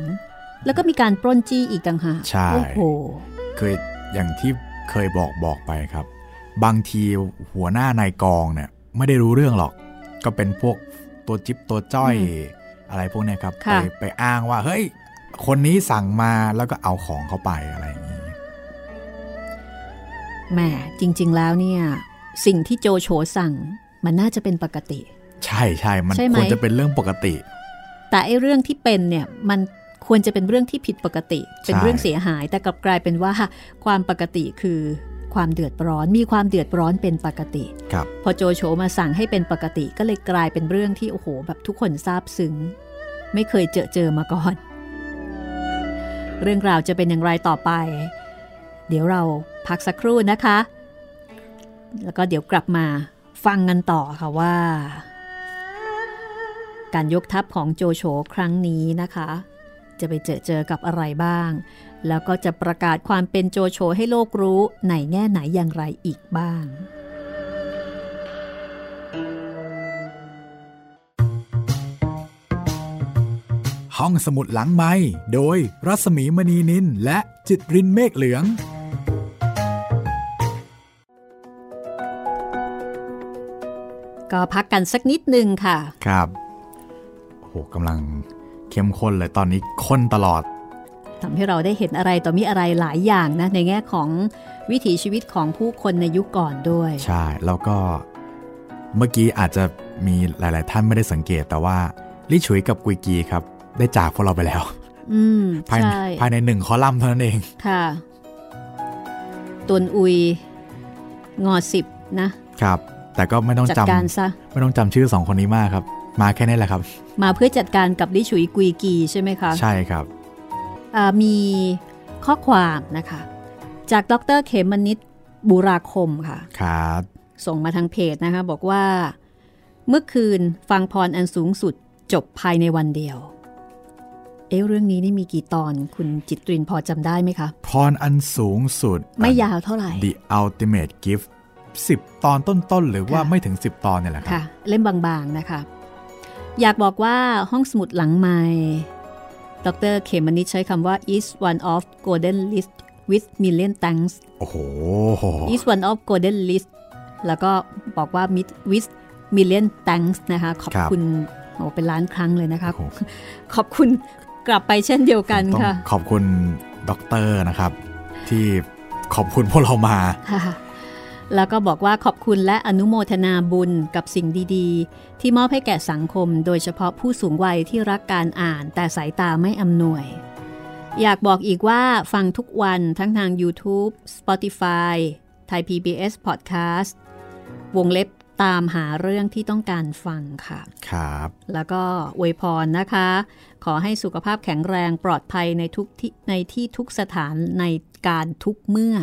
แล้วก็มีการปล้นจี้อีกต่างหากใช่โอ้โหเคยอย่างที่ เคยบอกบอกไปครับ บางทีหัวหน้านายกองเนี่ยไม่ได้รู้เรื่องหรอก ก็เป็นพวกตัวจิ๊บตัวจ้อยอะไรพวกเนี้ยครับไปค่ะไปอ้างว่าเฮ้ย คนนี้สั่งมาแล้วก็เอาของเข้าไปอะไรอย่างนี้แหมจริง ๆ แล้วเนี่ย สิ่งที่โจโฉสั่งมันน่าจะเป็นปกติ ใช่ใช่มันใช่ไหมควรจะเป็นเรื่องปกติ แต่ไอ้เรื่องที่เป็นเนี่ยมัน ควรจะเป็นเรื่องที่ผิดปกติ เป็นเรื่องเสียหาย แต่กลับกลายเป็นว่าความปกติคือความเดือดร้อนมีความเดือดร้อนเป็นปกติครับพอโจโฉมาสั่งให้เป็นปกติก็เลยกลายเป็นเรื่องที่โอ้โห แบบทุกคนซาบซึ้ง ไม่เคยเจอเจอมาก่อน เรื่องราวจะเป็นอย่างไรต่อไป เดี๋ยวเราพักสักครู่นะคะ แล้วก็เดี๋ยวกลับมาฟังกันต่อค่ะว่า การยกทัพของโจโฉครั้งนี้นะคะ จะไปเจอเจอกับอะไรบ้าง แล้วก็จะประกาศความเป็นโจโฉให้โลกรู้ในแง่ไหนอย่างไรอีกบ้างห้องสมุดหลังไม้โดยรัสมีมณีนินและจิตรินเมฆเหลือง ก็พักกันสักนิดนึงค่ะ ครับโอ้โหกำลัง เข้มข้นเลยตอนนี้ข้นตลอดทำให้เราได้เห็นอะไรต่อมีอะไรหลายอย่างนะในแง่ของวิถีชีวิตของผู้คนในยุคก่อนด้วย ใช่ แล้วก็เมื่อกี้อาจจะมีหลาย ๆ ท่านไม่ได้สังเกตแต่ว่าลี่ฉุยกับกุยกีครับ ได้จากพวกเราไปแล้วอืมภายในใช่ภายในหนึ่งคอลัมน์เท่านั้นเอง ค่ะตุนอุยงอสิบนะ ครับ แต่ก็ไม่ต้องจัดจการซะำไม่ต้องจำชื่อสองคนนี้มากครับ มาแค่นี้แหละครับ มาเพื่อจัดการกับลิฉุยกุยกีใช่ไหมคะ ใช่ครับอ่ามีข้อความนะคะ จากดรเขมนิตบุราคมค่ะ ครับ ส่งมาทางเพจนะคะ บอกว่า เมื่อคืนฟังพรอันสูงสุดจบภายในวันเดียว เอ๊ะเรื่องนี้นี่มีกี่ตอนคุณจิตรินพอจำได้ไหมคะ พรอันสูงสุด ไม่ยาวเท่าไหร่ The Ultimate Gift 10 ตอนต้นๆ หรือว่าค่ะไม่ถึง 10 ตอนเนี่ยแหละครับค่ะเล่มบางๆนะคะ อยากบอกว่าห้องสมุดหลังไม้ดรเขมนิตใช้คำว่า is one of golden list with million thanks โอ้โห is one of golden list แล้วก็บอกว่า mit- with million thanks นะคะ ขอบคุณครับคุณโอ้เป็นล้านครั้งเลยนะคะโอ้โหขอบคุณกลับไปเช่นเดียวกันต้องค่ะ ขอบคุณด็อกเตอร์นะครับ ที่ขอบคุณพวกเรามาค่ะ แล้วก็บอกว่าขอบคุณและอนุโมทนาบุญกับสิ่งดีๆ ที่มอบให้แก่สังคม โดยเฉพาะผู้สูงวัยที่รักการอ่านแต่สายตาไม่อำนวย อยากบอกอีกว่าฟังทุกวันทั้งทาง YouTube Spotify Thai PBS Podcast วงเล็บตามหาเรื่องที่ต้องการฟังค่ะ ครับ แล้วก็อวยพรนะคะ ขอให้สุขภาพแข็งแรงปลอดภัยในทุกที่ในที่ทุกสถานใน การทุกเมื่อ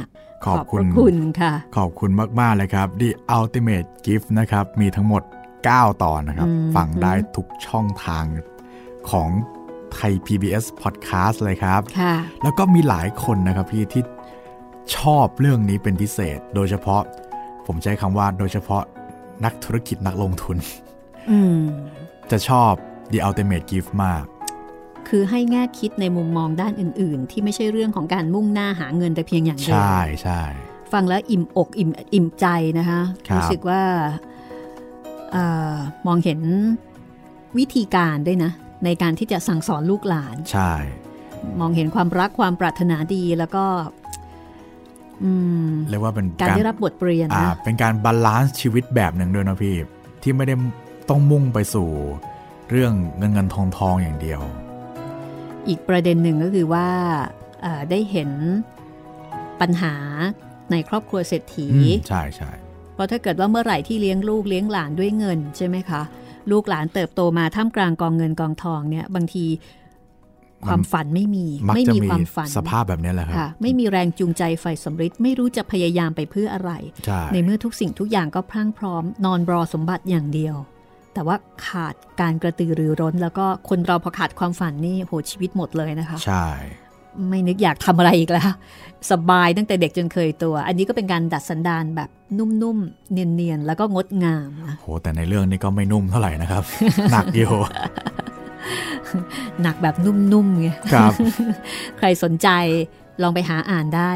ขอบคุณพระคุณค่ะ ขอบคุณมาก ๆ เลยครับ The Ultimate Gift นะครับ มีทั้งหมด 9 ตอนนะครับอืมฟังได้ทุกช่องทางของไทย PBS Podcast เลยครับค่ะแล้วก็มีหลายคนนะครับพี่ที่ชอบเรื่องนี้เป็นพิเศษ โดยเฉพาะ ผมใช้คำว่าโดยเฉพาะนักธุรกิจนักลงทุนอืมจะชอบ The Ultimate Gift มาก คือให้แง่คิดในมุมมองด้านอื่น ๆ ที่ไม่ใช่เรื่องของการมุ่งหน้าหาเงินแต่เพียงอย่างเดียวใช่ใช่ฟังแล้วอิ่มอกอิ่มอิ่มใจนะคะครับสึกว่าเออมองเห็นวิธีการด้วยนะ ในการที่จะสั่งสอนลูกหลาน ใช่ มองเห็นความรักความปรารถนาดีแล้วก็เรียกว่าเป็นการได้รับบทเรียนนะเป็นการ balance ชีวิตแบบหนึ่งด้วยนะพี่ ที่ไม่ได้ต้องมุ่งไปสู่ เรื่องเงินเงินทองทองอย่างเดียว อีกประเด็นหนึ่งก็คือว่าได้เห็นปัญหาในครอบครัวเศรษฐีใช่ใช่เพราะถ้าเกิดว่าเมื่อไหร่ที่เลี้ยงลูกเลี้ยงหลานด้วยเงินใช่ไหมคะ ลูกหลานเติบโตมาท่ามกลางกองเงินกองทองเนี่ยบางทีความฝันไม่มีไม่มีความฝันสภาพแบบนี้แหละครับไม่มีแรงจูงใจไฟสมฤทธิ์ไม่รู้จะพยายามไปเพื่ออะไรในเมื่อทุกสิ่งทุกอย่างก็พรั่งพร้อม นอนรอสมบัติอย่างเดียว แต่ว่าขาดการกระตือรือร้น แล้วก็คนเราพอขาดความฝันนี่โหชีวิตหมดเลยนะคะ ใช่ ไม่นึกอยากทำอะไรอีกแล้ว สบายตั้งแต่เด็กจนเคยตัว อันนี้ก็เป็นการดัดสันดานแบบนุ่มๆ เนียนๆ แล้วก็งดงามโหแต่ในเรื่องนี้ก็ไม่นุ่มเท่าไหร่นะครับ หนักอยู่หนักแบบนุ่มๆไงครับ ใครสนใจลองไปหาอ่านได้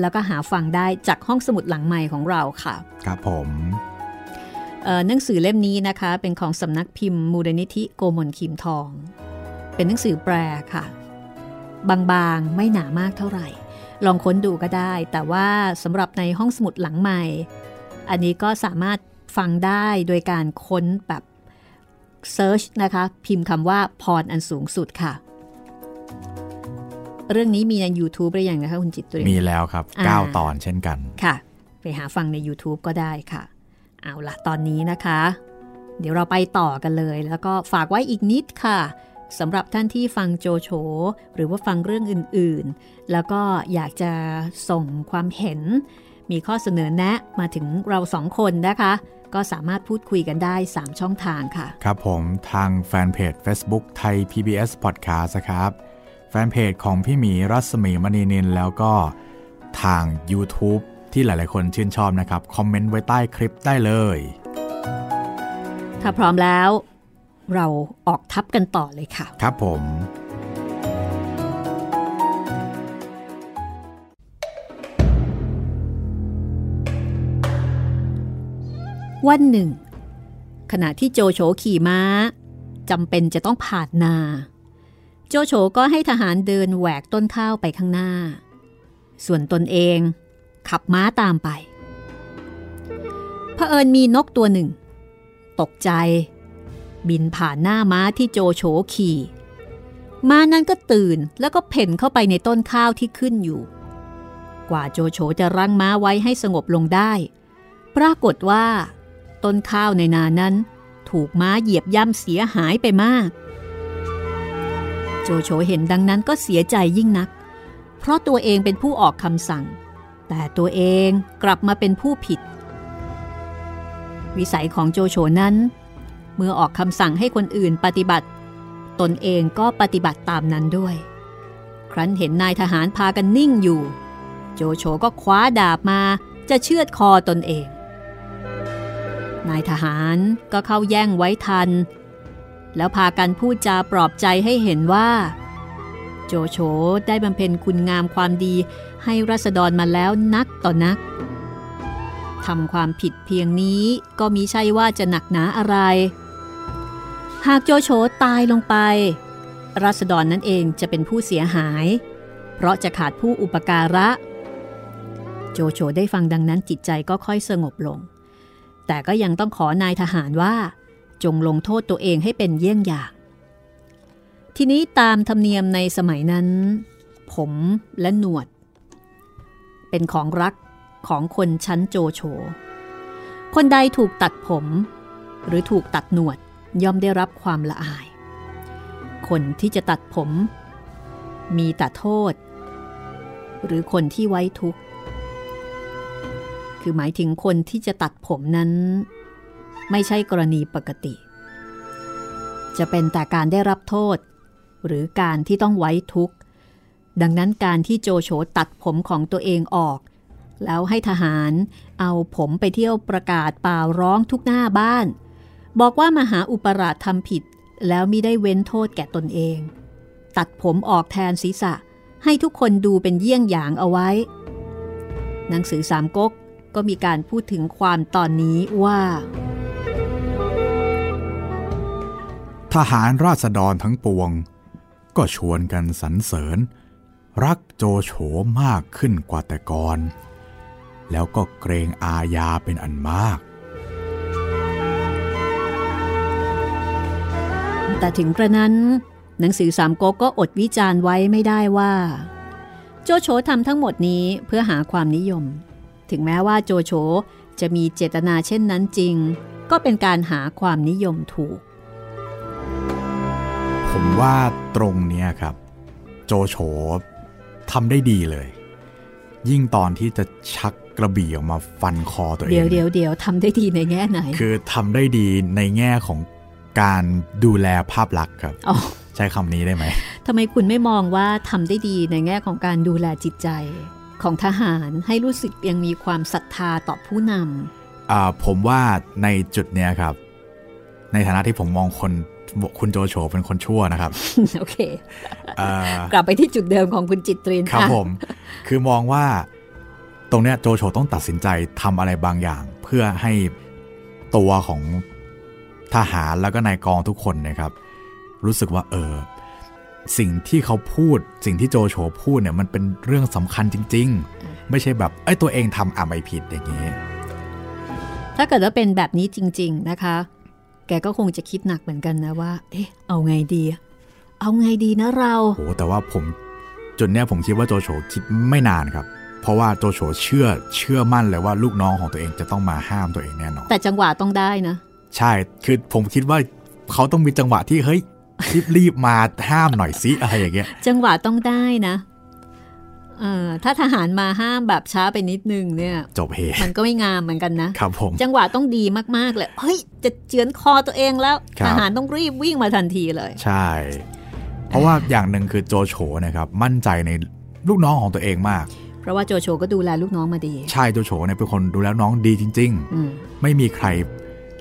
แล้วก็หาฟังได้จากห้องสมุดหลังใหม่ของเราค่ะ ครับผม หนังสือเล่มนี้นะคะ เป็นของสำนักพิมพ์มูลนิธิโกมลคิมทอง เป็นหนังสือแปลค่ะ บางๆไม่หนามากเท่าไหร่ ลองค้นดูก็ได้ แต่ว่าสำหรับในห้องสมุดหลังใหม่ อันนี้ก็สามารถฟังได้โดยการค้นแบบเซิร์ชนะคะ พิมพ์คำว่าพรอันสูงสุดค่ะ เรื่องนี้มีใน YouTube หรือยังนะคะคุณจิตตุรีมีแล้วครับ 9 ตอนเช่นกันค่ะ ไปหาฟังใน YouTube ก็ได้ค่ะ เอาละตอนนี้นะคะ เดี๋ยวเราไปต่อกันเลย แล้วก็ฝากไว้อีกนิดค่ะสำหรับท่านที่ฟังโจโฉหรือว่าฟังเรื่องอื่นๆ แล้วก็อยากจะส่งความเห็น มีข้อเสนอแนะมาถึงเราสองคนนะคะ ก็สามารถพูดคุยกันได้ 3 ช่องทางค่ะ ครับผมทางแฟนเพจ Facebook ไทย PBS Podcast ครับ แฟนเพจของพี่หมีรัศมีมณีนินแล้วก็ทาง YouTube ที่หลายๆ คนชื่นชอบนะครับ คอมเมนต์ไว้ใต้คลิปได้เลย ถ้าพร้อมแล้ว เราออกทับกันต่อเลยค่ะ ครับผม วันหนึ่ง ขณะที่โจโฉขี่ม้าจำเป็นจะต้องผ่านนา โจโฉก็ให้ทหารเดินแหวกต้นข้าวไปข้างหน้า ส่วนตนเอง ขับม้าตามไปเผอิญมีนกตัวหนึ่ง ตกใจ บินผ่านหน้าม้าที่โจโฉขี่ ม้านั้นก็ตื่นแล้วก็เพ่นเข้าไปในต้นข้าวที่ขึ้นอยู่ กว่าโจโฉจะรั้งม้าไว้ให้สงบลงได้ ปรากฏว่า ต้นข้าวในนานั้น ถูกม้าเหยียบย่ำเสียหายไปมาก โจโฉเห็นดังนั้นก็เสียใจยิ่งนัก เพราะตัวเองเป็นผู้ออกคำสั่ง แต่ตัวเองกลับมาเป็นผู้ผิด วิสัยของโจโฉนั้น เมื่อออกคำสั่งให้คนอื่นปฏิบัติ ตนเองก็ปฏิบัติตามนั้นด้วย ครั้นเห็นนายทหารพากันนิ่งอยู่ โจโฉก็คว้าดาบมาจะเชือดคอตนเอง นายทหารก็เข้าแย่งไว้ทัน แล้วพากันพูดจาปลอบใจให้เห็นว่า โจโฉได้บำเพ็ญคุณงามความดี ให้รัษฎรมาแล้วนักต่อนักทำความผิดเพียงนี้ก็มีใช่ว่าจะหนักหนาอะไร หากโจโฉตายลงไป รัษฎรนั่นเองจะเป็นผู้เสียหาย เพราะจะขาดผู้อุปการะ โจโฉได้ฟังดังนั้นจิตใจก็ค่อยสงบลง แต่ก็ยังต้องขอนายทหารว่า จงลงโทษตัวเองให้เป็นเยี่ยงอย่าง ทีนี้ตามธรรมเนียมในสมัยนั้น ผมและหนวด เป็นของรักของคนชั้นโจโฉ คนใดถูกตัดผม หรือถูกตัดหนวดย่อมได้รับความละอาย คนที่จะตัดผม มีแต่โทษ หรือคนที่ไว้ทุกข์ คือหมายถึงคนที่จะตัดผมนั้น ไม่ใช่กรณีปกติ จะเป็นแต่การได้รับโทษ หรือการที่ต้องไว้ทุกข์ ดังนั้นการที่โจโฉตัดผมของตัวเองออก แล้วให้ทหารเอาผมไปเที่ยวประกาศป่าร้องทุกหน้าบ้าน บอกว่ามหาอุปราชทำผิด แล้วมิได้เว้นโทษแก่ตนเอง ตัดผมออกแทนศีรษะ ให้ทุกคนดูเป็นเยี่ยงอย่างเอาไว้ หนังสือสามก๊กก็มีการพูดถึงความตอนนี้ว่า ทหารราษฎรทั้งปวง ก็ชวนกันสรรเสริญ รักโจโฉมากขึ้นกว่าแต่ก่อน แล้วก็เกรงอาญาเป็นอันมาก แต่ถึงกระนั้น หนังสือสามก๊กก็อดวิจารณ์ไว้ไม่ได้ว่า โจโฉทำทั้งหมดนี้เพื่อหาความนิยม ถึงแม้ว่าโจโฉจะมีเจตนาเช่นนั้นจริง ก็เป็นการหาความนิยมถูก ผมว่าตรงเนี้ยครับ โจโฉ ทำได้ดีเลย ยิ่งตอนที่จะชักกระบี่ออกมาฟันคอตัวเองเดี๋ยวเดี๋ยวเดี๋ยวทำได้ดีในแง่ไหน คือทำได้ดีในแง่ของการดูแลภาพลักษณ์ครับอ๋อใช้คำนี้ได้ไหมทำไมคุณไม่มองว่าทำได้ดีในแง่ของการดูแลจิตใจของทหารให้รู้สึกยังมีความศรัทธาต่อผู้นอ่าผมว่าในจุดเนี้ยครับ ในฐานะที่ผมมองคน คุณโจโฉเป็นคนชั่วนะครับำโอเคเอ่อกลับไปที่จุดเดิมของคุณจิตรินครับะผม คือมองว่าตรงเนี้ยโจโฉต้องตัดสินใจทำอะไรบางอย่าง เพื่อให้ตัวของทหารแล้วก็นายกองทุกคนนะครับ รู้สึกว่าเออสิ่งที่เขาพูด สิ่งที่โจโฉพูดเนี่ยมันเป็นเรื่องสำคัญจริง ๆ ไม่ใช่แบบเอ้ยตัวเองทำอะไม่ผิดอย่างนี้ ถ้าเกิดว่าเป็นแบบนี้จริง ๆนะคะแกก็คงจะคิดหนักเหมือนกันนะว่า เอ๊ะ เอาไงดี เอาไงดีนะเราโอ้แต่ว่าผมจุดเนี้ยผมคิดว่าโจโฉคิดไม่นานครับ เพราะว่าโจโฉเชื่อเชื่อมั่นเลยว่าลูกน้องของตัวเองจะต้องมาห้ามตัวเองแน่นอน แต่จังหวะต้องได้นะ ใช่ คือผมคิดว่าเขาต้องมีจังหวะที่เฮ้ยรีบรีบมาห้ามหน่อยสิอะไรอย่างเงี้ย จังหวะต้องได้นะเออ ถ้าทหารมาห้ามแบบช้าไปนิดนึงเนี่ย จบเฮมันก็ไม่งามเหมือนกันนะครับผมจังหวะต้องดีมากๆเลยเฮ้ยจะเจือนคอตัวเองแล้วครับทหารต้องรีบวิ่งมาทันทีเลย ใช่ เพราะว่าอย่างหนึ่งคือโจโฉนะครับ มั่นใจในลูกน้องของตัวเองมากเพราะว่าโจโฉก็ดูแลลูกน้องมาดี ใช่โจโฉเนี่ยเป็นคนดูแลน้องดีจริงอืมๆไม่มีใคร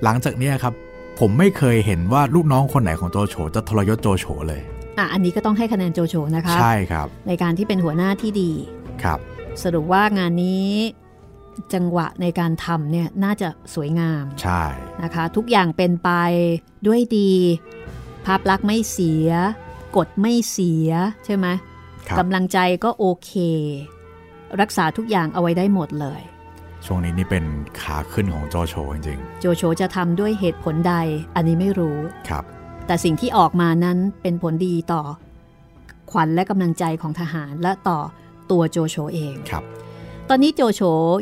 หลังจากเนี้ยครับ ผมไม่เคยเห็นว่าลูกน้องคนไหนของโจโฉจะทรยศโจโฉเลย อะอันนี้ก็ต้องให้คะแนนโจโฉนะคะใช่ครับ ในการที่เป็นหัวหน้าที่ดีครับ สรุปว่างานนี้จังหวะในการทำเนี่ยน่าจะสวยงามใช่นะคะ ทุกอย่างเป็นไปด้วยดี ภาพลักษณ์ไม่เสีย กฎไม่เสียใช่ไหมครับกำลังใจก็โอเค รักษาทุกอย่างเอาไว้ได้หมดเลย ช่วงนี้นี่เป็นขาขึ้นของโจโฉจริงโจโฉจะทำด้วยเหตุผลใดอันนี้ไม่รู้ๆครับ แต่สิ่งที่ออกมานั้นเป็นผลดีต่อ ขวัญและกำลังใจของทหารและต่อตัวโจโฉเองครับ ตอนนี้โจโฉ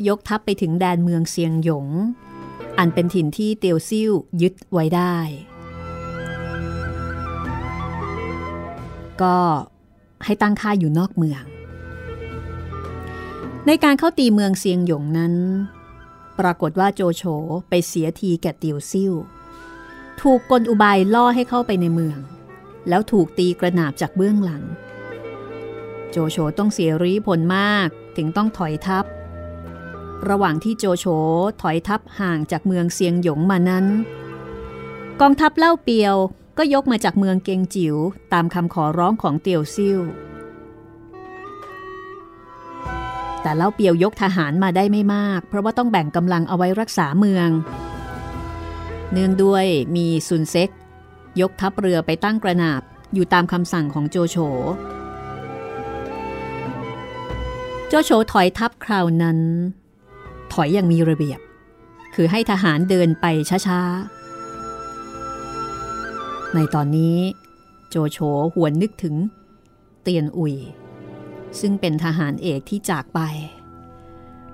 ยกทัพไปถึงแดนเมืองเซียงหยง อันเป็นถิ่นที่เตียวซิ่วยึดไว้ได้ ก็ให้ตั้งค่ายอยู่นอกเมือง ในการเข้าตีเมืองเซียงหยงนั้น ปรากฏว่าโจโฉไปเสียทีแก่เตียวซิ่ว ถูกกลอุบายล่อให้เข้าไปในเมือง แล้วถูกตีกระหนาบจากเบื้องหลัง โจโฉต้องเสียรีผลมากถึงต้องถอยทัพ ระหว่างที่โจโฉถอยทัพห่างจากเมืองเซียงหยงมานั้น กองทัพเล่าเปียวก็ยกมาจากเมืองเกงจิ๋วตามคำขอร้องของเตียวซิ่วแต่เล่าเปียวยกทหารมาได้ไม่มาก เพราะว่าต้องแบ่งกำลังเอาไว้รักษาเมือง เนื่องด้วยมีซุนเซ็ก ยกทัพเรือไปตั้งกระนาบอยู่ตามคำสั่งของโจโฉ โจโฉถอยทัพคราวนั้น ถอยอย่างมีระเบียบ คือให้ทหารเดินไปช้าๆ ในตอนนี้โจโฉหวนนึกถึง เตียนอุย ซึ่งเป็นทหารเอกที่จากไป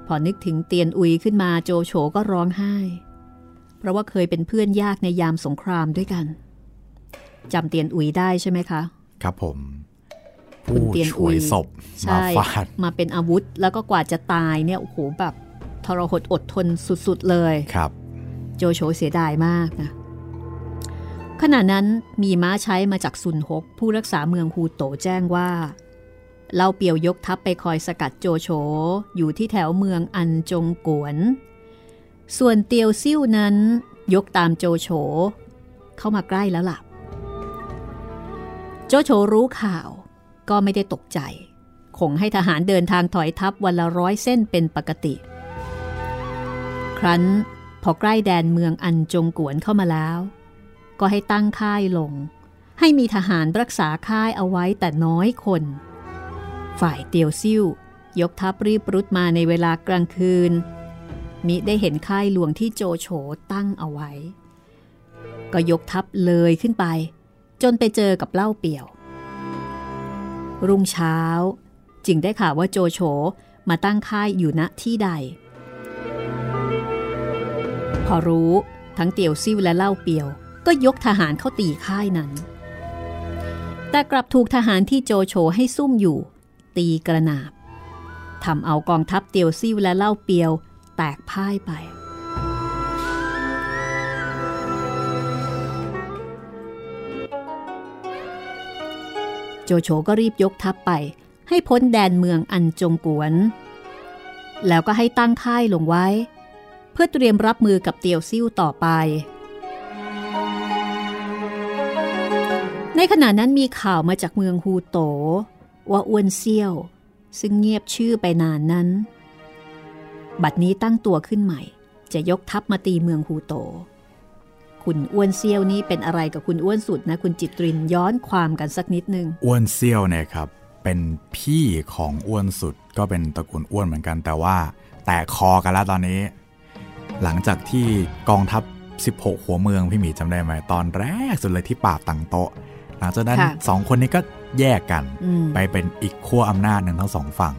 พอนึกถึงเตียนอุยขึ้นมาโจโฉก็ร้องไห้ ราะว่าเคยเป็นเพื่อนยากในยามสงครามด้วยกันจำเตียนอุยได้ใช่ไหมคะ ครับผมคุณผู้เตียนช่อุวยยศพมาใช่ฟาดมาเป็นอาวุธแล้วก็กว่าจะตายเนี่ยโอ้โหแบบทรหดอดทนสุดๆเลยครับ โจโฉเสียดายมากนะขณะนั้นมีม้าใช้มาจากซุนฮก ผู้รักษาเมืองฮูโตแจ้งว่าเล่าเปียวยกทัพไปคอยสกัดโจโฉอยู่ที่แถวเมืองอันจงกวน ส่วนเตียวซิ่วนั้นยกตามโจโฉเข้ามาใกล้แล้วล่ะ โจโฉรู้ข่าวก็ไม่ได้ตกใจ คงให้ทหารเดินทางถอยทัพวันละร้อยเส้นเป็นปกติ ครั้นพอใกล้แดนเมืองอันจงกวนเข้ามาแล้ว ก็ให้ตั้งค่ายลง ให้มีทหารรักษาค่ายเอาไว้แต่น้อยคน ฝ่ายเตียวซิ่วยกทัพรีบรุดมาในเวลากลางคืน มิได้เห็นค่ายหลวงที่โจโฉตั้งเอาไว้ ก็ยกทัพเลยขึ้นไป จนไปเจอกับเล่าเปี่ยว รุ่งเช้า จึงได้ข่าวว่าโจโฉมาตั้งค่ายอยู่ณที่ใด พอรู้ทั้งเตียวซิ่วและเล่าเปียว ก็ยกทหารเข้าตีค่ายนั้น แต่กลับถูกทหารที่โจโฉให้ซุ่มอยู่ ตีกระนาบทำเอากองทัพเตียวซิ่วและเล่าเปียว แตกพ่ายไป โจโฉก็รีบยกทัพไป ให้พ้นแดนเมืองอันจงกวน แล้วก็ให้ตั้งค่ายลงไว้ เพื่อเตรียมรับมือกับเตียวซิ่วต่อไปในขณะนั้นมีข่าวมาจากเมืองฮูโต ว่าอ้วนเซี่ยว ซึ่งเงียบชื่อไปนานนั้น บัดนี้ตั้งตัวขึ้นใหม่ จะยกทัพมาตีเมืองฮูโต คุณอ้วนเซี่ยวนี้เป็นอะไรกับคุณอ้วนสุดนะ คุณจิตรินย้อนความกันสักนิดนึง อ้วนเซี่ยวเนี่ยครับ เป็นพี่ของอ้วนสุดก็เป็นตระกูลอ้วนเหมือนกัน แต่ว่า แตกคอกันแล้วตอนนี้ หลังจากที่กองทัพ 16 หัวเมืองพี่หมีจำได้ไหมตอนแรกสุดเลยที่ป่าบตังโตะหลังจากนั้นค่ะสองคนนี้ก็แยกกันอืมไปเป็นอีกขั้วอำนาจหนึ่งทั้งสองฝั่ง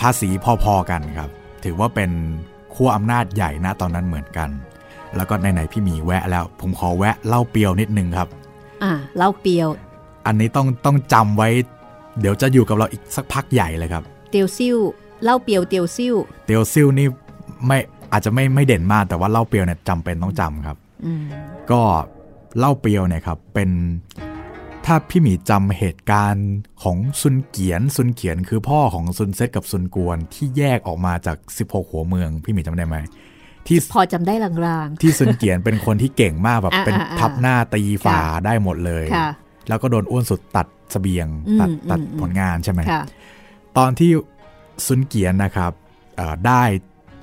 ภาษีพอๆกันครับ ถือว่าเป็นขั้วอำนาจใหญ่นะตอนนั้นเหมือนกัน แล้วก็ไหนๆพี่หมีแวะแล้ว ผมขอแวะเล่าเปียวนิดนึงครับ อ่าเล่าเปียว อันนี้ต้องต้องจำไว้ เดี๋ยวจะอยู่กับเราอีกสักพักใหญ่เลยครับ เตียวซิ่วเล่าเปียวเตียวซิ่วเตียวซิลนี่ไม่อาจจะไม่ไม่เด่นมากแต่ว่าเล่าเปียวเนี่ยจำเป็นต้องจำครับอืมก็เล่าเปียวเนี่ยครับเป็น ถ้าพี่หมีจำเหตุการณ์ของซุนเกียนซุนเกียนคือพ่อของซุนเซตกับซุนกวนที่แยกออกมาจาก 16 หัวเมือง พี่หมีจำได้ไหมที่พอจำได้ลางที่ซุนเกียนเป็นคนที่เก่งมากแบบอ่าเป็นอ่าอ่าทับหน้าตีฝ่าได้หมดเลยๆค่ะแล้วก็โดนอ้วนสุดตัดเสบียงอืมตัดตัดอืมผลงานใช่ไหมค่ะตอนที่ซุนเกียนนะครับเอ่อได้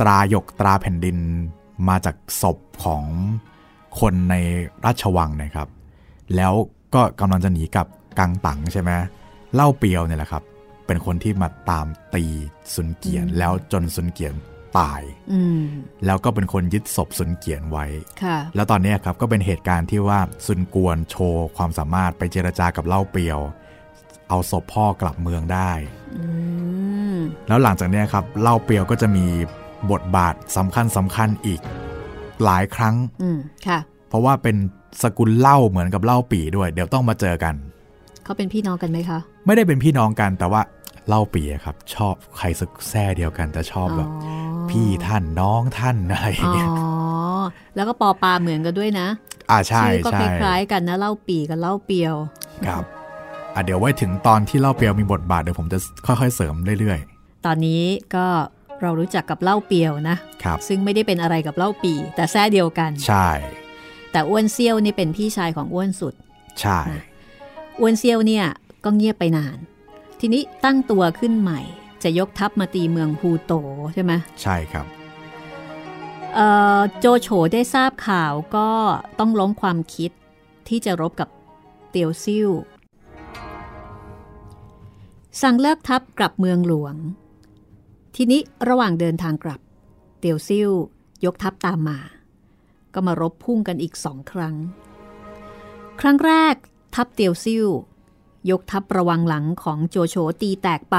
ตราหยกตราแผ่นดินมาจากศพของคนในราชวังนะครับ แล้ว ก็กำลังจะหนีกับกังตังใช่ไหมเล่าเปียวเนี่ยแหละครับ เป็นคนที่มาตามตีซุนเกียนอืมแล้วจนซุนเกียนตายอืมแล้วก็เป็นคนยึดศพซุนเกียนไว้ค่ะแล้วตอนเนี้ยครับก็เป็นเหตุการณ์ที่ว่าซุนกวนโชว์ความสามารถไปเจรจากับเล่าเปียว เอาศพพ่อกลับเมืองได้อืมแล้วหลังจากเนี้ยครับเล่าเปียวก็จะมีบทบาทสำคัญสำคัญอีกหลายครั้งอืมค่ะ เพราะว่าเป็น สกุลเล่าเหมือนกับเล่าปีด้วย เดี๋ยวต้องมาเจอกัน เขาเป็นพี่น้องกันไหมคะ ไม่ได้เป็นพี่น้องกันแต่ว่าเล่าปีอะครับ ชอบใครสักแซ่เดียวกันแต่ชอบแบบพี่ท่านน้องท่านอะไรอย่างอ๋อเงี้ยแล้วก็ปอปลาเหมือนกันด้วยนะ อ่าใช่ชื่อก็ใช่คล้ายๆกันนะเล่าปีกับเล่าเปียว ครับอะเดี๋ยวไว้ถึงตอนที่เล่าเปียวมีบทบาทเดี๋ยวผมจะค่อยๆเสริมเรื่อยตอนนี้ก็เรารู้จักกับเล่าเปียวนะๆครับ ซึ่งไม่ได้เป็นอะไรกับเล่าปี แต่แท้เดียวกัน ใช่ แต่อ้วนเซี่ยวนี่เป็นพี่ชายของอ้วนสุด ใช่ อ้วนเซียวเนี่ยก็เงียบไปนาน ทีนี้ตั้งตัวขึ้นใหม่ จะยกทัพมาตีเมืองฮูโตใช่ไหมใช่ครับเอ่อโจโฉได้ทราบข่าวก็ต้องล้มความคิดที่จะรบกับเตียวซิ่วสั่งเลิกทัพกลับเมืองหลวง ทีนี้ระหว่างเดินทางกลับ เตียวซิ่วยกทัพตามมา ก็มารบพุ่งกันอีกสองครั้ง ครั้งแรกทัพเตียวซิ่วยกทัพระวังหลังของโจโฉตีแตกไป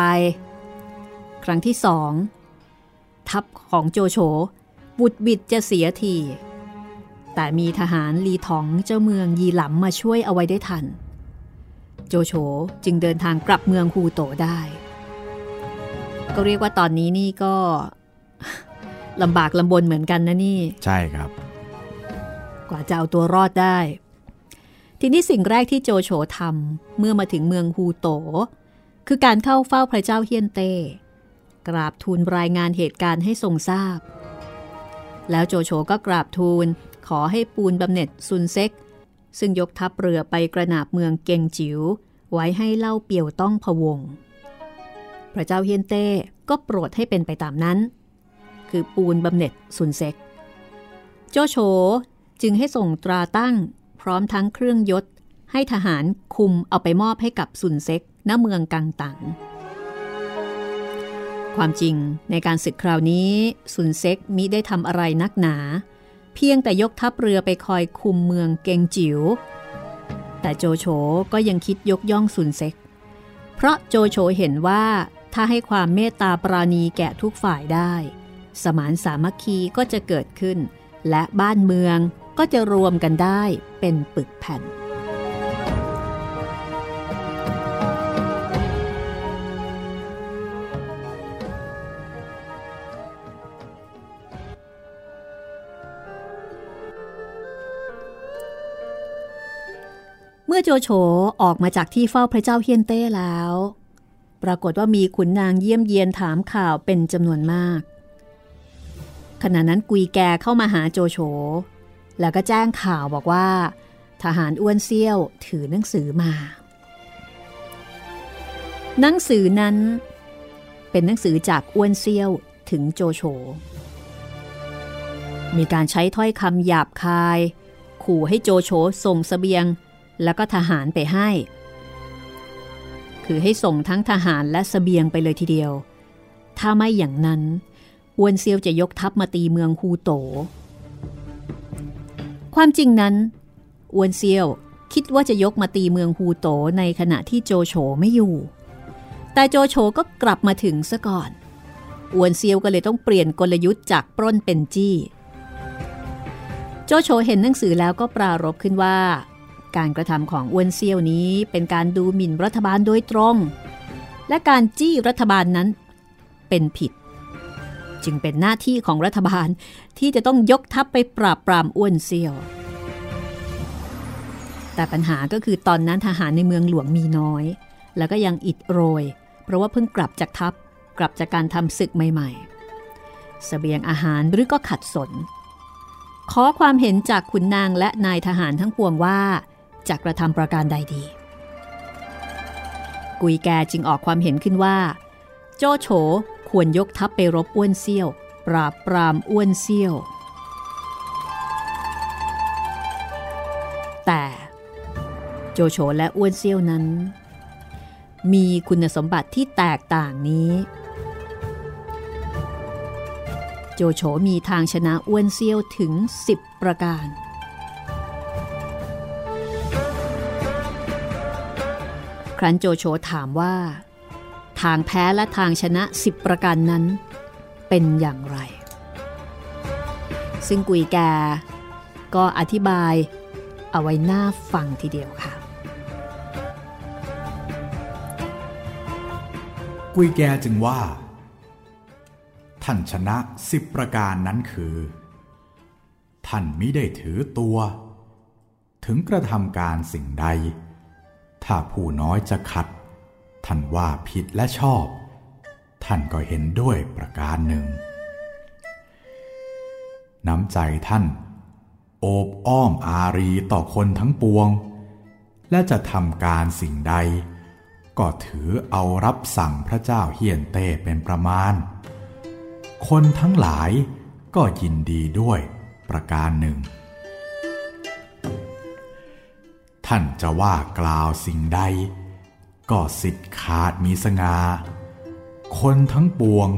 ครั้งที่สองทัพของโจโฉบุดบิดจะเสียที แต่มีทหารลีถองเจ้าเมืองยีหลำมาช่วยเอาไว้ได้ทัน โจโฉจึงเดินทางกลับเมืองฮูโตได้ ก็เรียกว่าตอนนี้นี่ก็ลำบากลำบนเหมือนกันนะนี่ ใช่ครับ กว่าจะเอาตัวรอดได้ ทีนี้สิ่งแรกที่โจโฉทำเมื่อมาถึงเมืองฮูโต คือการเข้าเฝ้าพระเจ้าเฮียนเต้กราบทูลรายงานเหตุการณ์ให้ทรงทราบ แล้วโจโฉก็กราบทูลขอให้ปูนบำเหน็จซุนเซ็ก ซึ่งยกทัพเรือไปกระนาบเมืองเกงจิ๋วไว้ให้เล่าเปียวต้องพวง พระเจ้าเฮียนเต้ก็โปรดให้เป็นไปตามนั้น คือปูนบำเหน็จซุนเซ็ก โจโฉ จึงให้ส่งตราตั้งพร้อมทั้งเครื่องยศ ให้ทหารคุมเอาไปมอบให้กับซุนเซ็กณเมืองกังตัง ความจริงในการศึกคราวนี้ซุนเซ็กมิได้ทำอะไรนักหนา เพียงแต่ยกทัพเรือไปคอยคุมเมืองเกงจิว๋ว แต่โจโฉก็ยังคิดยกย่องซุนเซ็ก เพราะโจโฉเห็นว่าถ้าให้ความเมตตาปราณีแก่ทุกฝ่ายได้ สมานสามัคคีก็จะเกิดขึ้น และบ้านเมือง ก็จะรวมกันได้เป็นปึกแผ่น เมื่อโจโฉออกมาจากที่เฝ้าพระเจ้าเฮียนเต้แล้ว ปรากฏว่ามีขุนนางเยี่ยมเยียนถามข่าวเป็นจำนวนมาก ขณะนั้นกุยแกเข้ามาหาโจโฉ แล้วก็แจ้งข่าวบอกว่า ทหารอ้วนเซี่ยวถือหนังสือมา หนังสือนั้นเป็นหนังสือจากอ้วนเซี่ยวถึงโจโฉ มีการใช้ถ้อยคำหยาบคาย ขู่ให้โจโฉส่งสเสบียงแล้วก็ทหารไปให้ คือให้ส่งทั้งทหารและสเสบียงไปเลยทีเดียว ถ้าไม่อย่างนั้นอ้วนเซียวจะยกทัพมาตีเมืองฮูโต ความจริงนั้นอวนเซียวคิดว่าจะยกมาตีเมืองฮูโตในขณะที่โจโฉไม่อยู่ แต่โจโฉก็กลับมาถึงซะก่อนอวนเซียวก็เลยต้องเปลี่ยนกลยุทธ์จากปล้นเป็นจี้ โจโฉเห็นหนังสือแล้วก็ปรารบขึ้นว่า การกระทำของอวนเซียวนี้เป็นการดูหมิ่นรัฐบาลโดยตรง และการจี้รัฐบาลนั้นเป็นผิด จึงเป็นหน้าที่ของรัฐบาลที่จะต้องยกทัพไปปราบปรามอ้วนเซียว แต่ปัญหาก็คือตอนนั้นทหารในเมืองหลวงมีน้อย แล้วก็ยังอิดโรย เพราะว่าเพิ่งกลับจากทัพกลับจากการทำศึกใหม่ๆสเสบียงอาหารหรือก็ขัดสน ขอความเห็นจากขุนนางและนายทหารทั้งปวงว่าจะกระทำประการใดดี กุยแกจึงออกความเห็นขึ้นว่า โจโฉ ควรยกทัพไปรบอ้วนเซี่ยว ปราบปรามอ้วนเซี่ยว แต่โจโฉและอ้วนเซี่ยวนั้น มีคุณสมบัติที่แตกต่างนี้ โจโฉมีทางชนะอ้วนเซี่ยวถึง 10 ประการ ครั้นโจโฉถามว่า ทางแพ้และทางชนะสิบประการนั้น เป็นอย่างไร ซึ่งกุยแกก็อธิบายเอาไว้หน้าฟังทีเดียวค่ะ กุยแกจึงว่า ท่านชนะสิบประการนั้นคือ ท่านมิได้ถือตัว ถึงกระทำการสิ่งใด ถ้าผู้น้อยจะขัด ท่านว่าผิดและชอบ ท่านก็เห็นด้วยประการหนึ่ง น้ำใจท่าน โอบอ้อมอารีต่อคนทั้งปวง และจะทำการสิ่งใด ก็ถือเอารับสั่งพระเจ้าเฮียนเต้เป็นประมาณ คนทั้งหลายก็ยินดีด้วยประการหนึ่ง ท่านจะว่ากล่าวสิ่งใด ก็สิทธิ์ขาดมีสงา คนทั้งปวง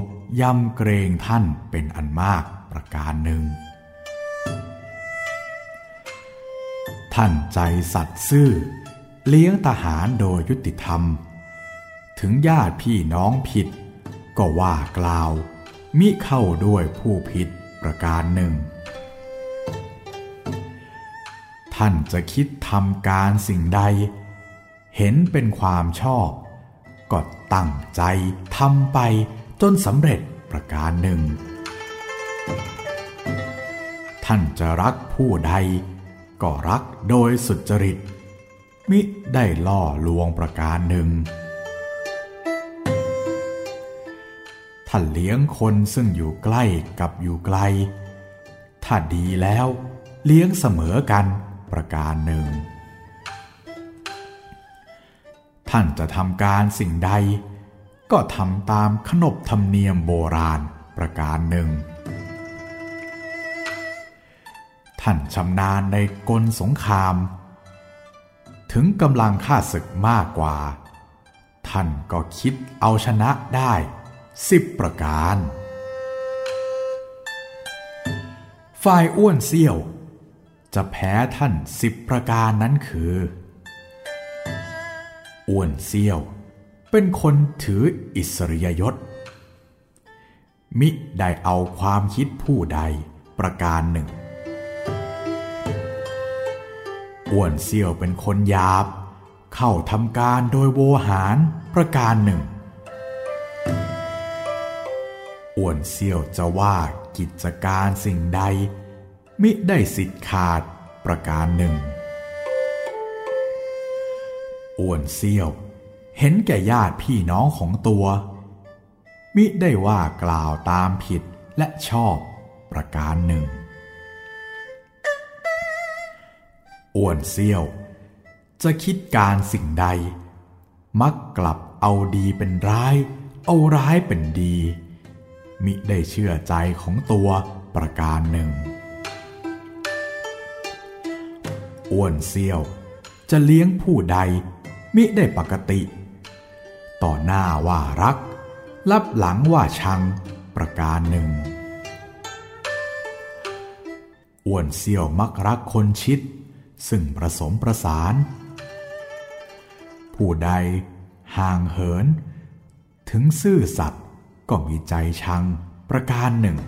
ยำเกรงท่านเป็นอันมากประการหนึ่ง ท่านใจสัตย์ซื่อ เลี้ยงทหารโดยยุติธรรม ถึงญาติพี่น้องผิด ก็ว่ากล่าว มิเข้าด้วยผู้ผิดประการหนึ่ง ท่านจะคิดทำการสิ่งใด เห็นเป็นความชอบก็ตั้งใจทำไปจนสำเร็จประการหนึ่ง ท่านจะรักผู้ใด ก็รักโดยสุจริต มิได้ล่อลวงประการหนึ่ง ท่านเลี้ยงคนซึ่งอยู่ใกล้กับอยู่ไกล ถ้าดีแล้วเลี้ยงเสมอกันประการหนึ่ง ท่านจะทำการสิ่งใด ก็ทำตามขนบธรรมเนียมโบราณประการหนึ่ง ท่านชำนาญในกลสงคราม ถึงกำลังข้าศึกมากกว่า ท่านก็คิดเอาชนะได้สิบประการ ฝ่ายอ้วนเซี่ยว จะแพ้ท่านสิบประการนั้นคือ อ้วนเซี่ยว เป็นคนถืออิสริยยศ มิได้เอาความคิดผู้ใดประการหนึ่ง อ้วนเซี่ยวเป็นคนหยาบ เข้าทำการโดยโวหารประการหนึ่ง อ้วนเซี่ยวจะว่ากิจการสิ่งใด มิได้สิทธิ์ขาดประการหนึ่ง อ้วนเซี่ยว เห็นแก่ญาติพี่น้องของตัว มิได้ว่ากล่าวตามผิดและชอบประการหนึ่ง อ้วนเซี่ยว จะคิดการสิ่งใด มักกลับเอาดีเป็นร้าย เอาร้ายเป็นดี มิได้เชื่อใจของตัวประการหนึ่ง อ้วนเซี่ยว จะเลี้ยงผู้ใด มิได้ปกติ ต่อหน้าว่ารักรับหลังว่าชังประการหนึ่งอ้วนเซี่ยวมักรักคนชิด ซึ่งประสมประสาน ผู้ใดห่างเหิน ถึงซื่อสัตย์ก็มีใจชังประการหนึ่ง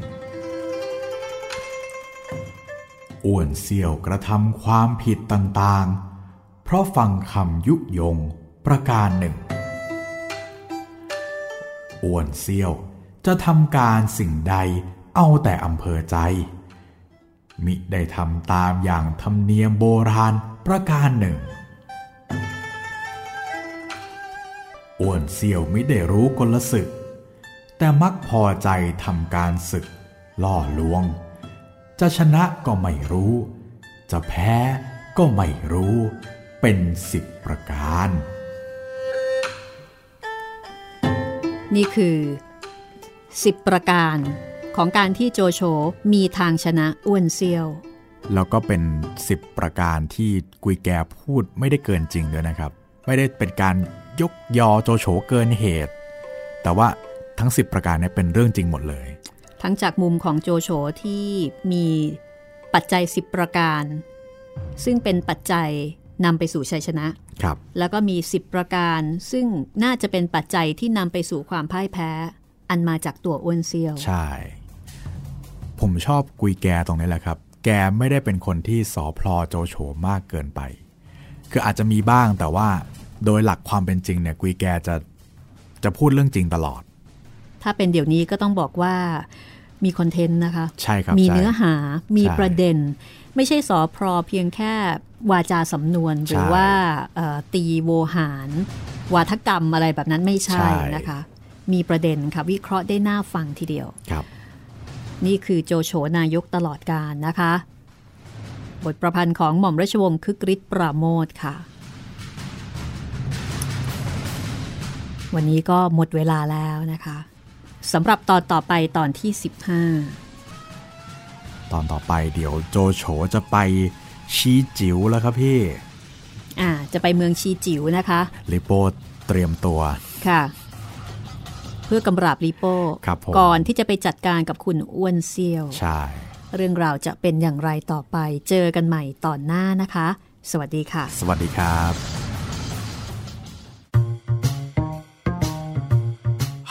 อ้วนเซี่ยวกระทำความผิดต่างๆ เพราะฟังคำยุยงประการหนึ่งอ้วนเซี่ยวจะทำการสิ่งใดเอาแต่อำเภอใจ มิได้ทำตามอย่างธรรมเนียมโบราณประการหนึ่งอ้วนเซี่ยวมิได้รู้กลศึก แต่มักพอใจทำการศึก ล่อลวง จะชนะก็ไม่รู้ จะแพ้ก็ไม่รู้ เป็นสิบประการ นี่คือ 10 ประการของการที่โจโฉมีทางชนะอ้วนเซียว แล้วก็เป็น 10 ประการที่กุยแกพูดไม่ได้เกินจริงด้วยนะครับ ไม่ได้เป็นการยกยอโจโฉเกินเหตุ แต่ว่าทั้ง 10 ประการนี้เป็นเรื่องจริงหมดเลย ทั้งจากมุมของโจโฉที่มีปัจจัย 10 ประการ ซึ่งเป็นปัจจัย นำไปสู่ชัยชนะครับ แล้วก็มี 10 ประการ ซึ่งน่าจะเป็นปัจจัยที่นำไปสู่ความพ่ายแพ้ อันมาจากตัวอ้วนเซียว ใช่ ผมชอบกุยแกตรงนี้แหละครับ แกไม่ได้เป็นคนที่สอพลอโจโฉมากเกินไป คืออาจจะมีบ้างแต่ว่าโดยหลักความเป็นจริงเนี่ยกุยแกจะจะพูดเรื่องจริงตลอด ถ้าเป็นเดี๋ยวนี้ก็ต้องบอกว่า มีคอนเทนต์นะคะ ใช่ครับ มีใช่เนื้อหา มีใช่ประเด็น ไม่ใช่สอพรอเพียงแค่วาจาสำนวน หรือใช่ว่าเอ่อตีโวหาร วาทกรรมอะไรแบบนั้นไม่ใช่ใช่นะคะ มีประเด็นค่ะ วิเคราะห์ได้น่าฟังทีเดียวครับ นี่คือโจโฉนายกตลอดการนะคะ บทประพันธ์ของหม่อมราชวงศ์คึกฤทธิ์ปราโมทค่ะ วันนี้ก็หมดเวลาแล้วนะคะ สำหรับตอนต่อไปตอนที่ 15 ตอนต่อไปเดี๋ยวโจโฉจะไปชีจิ๋วแล้วครับพี่อ่าจะไปเมืองชีจิ๋วนะคะลิโปเตรียมตัวค่ะ เพื่อกำราบลีโป้ครับผมก่อนที่จะไปจัดการกับคุณอ้วนเซียว ใช่ เรื่องราวจะเป็นอย่างไรต่อไป เจอกันใหม่ตอนหน้านะคะ สวัสดีค่ะ สวัสดีครับ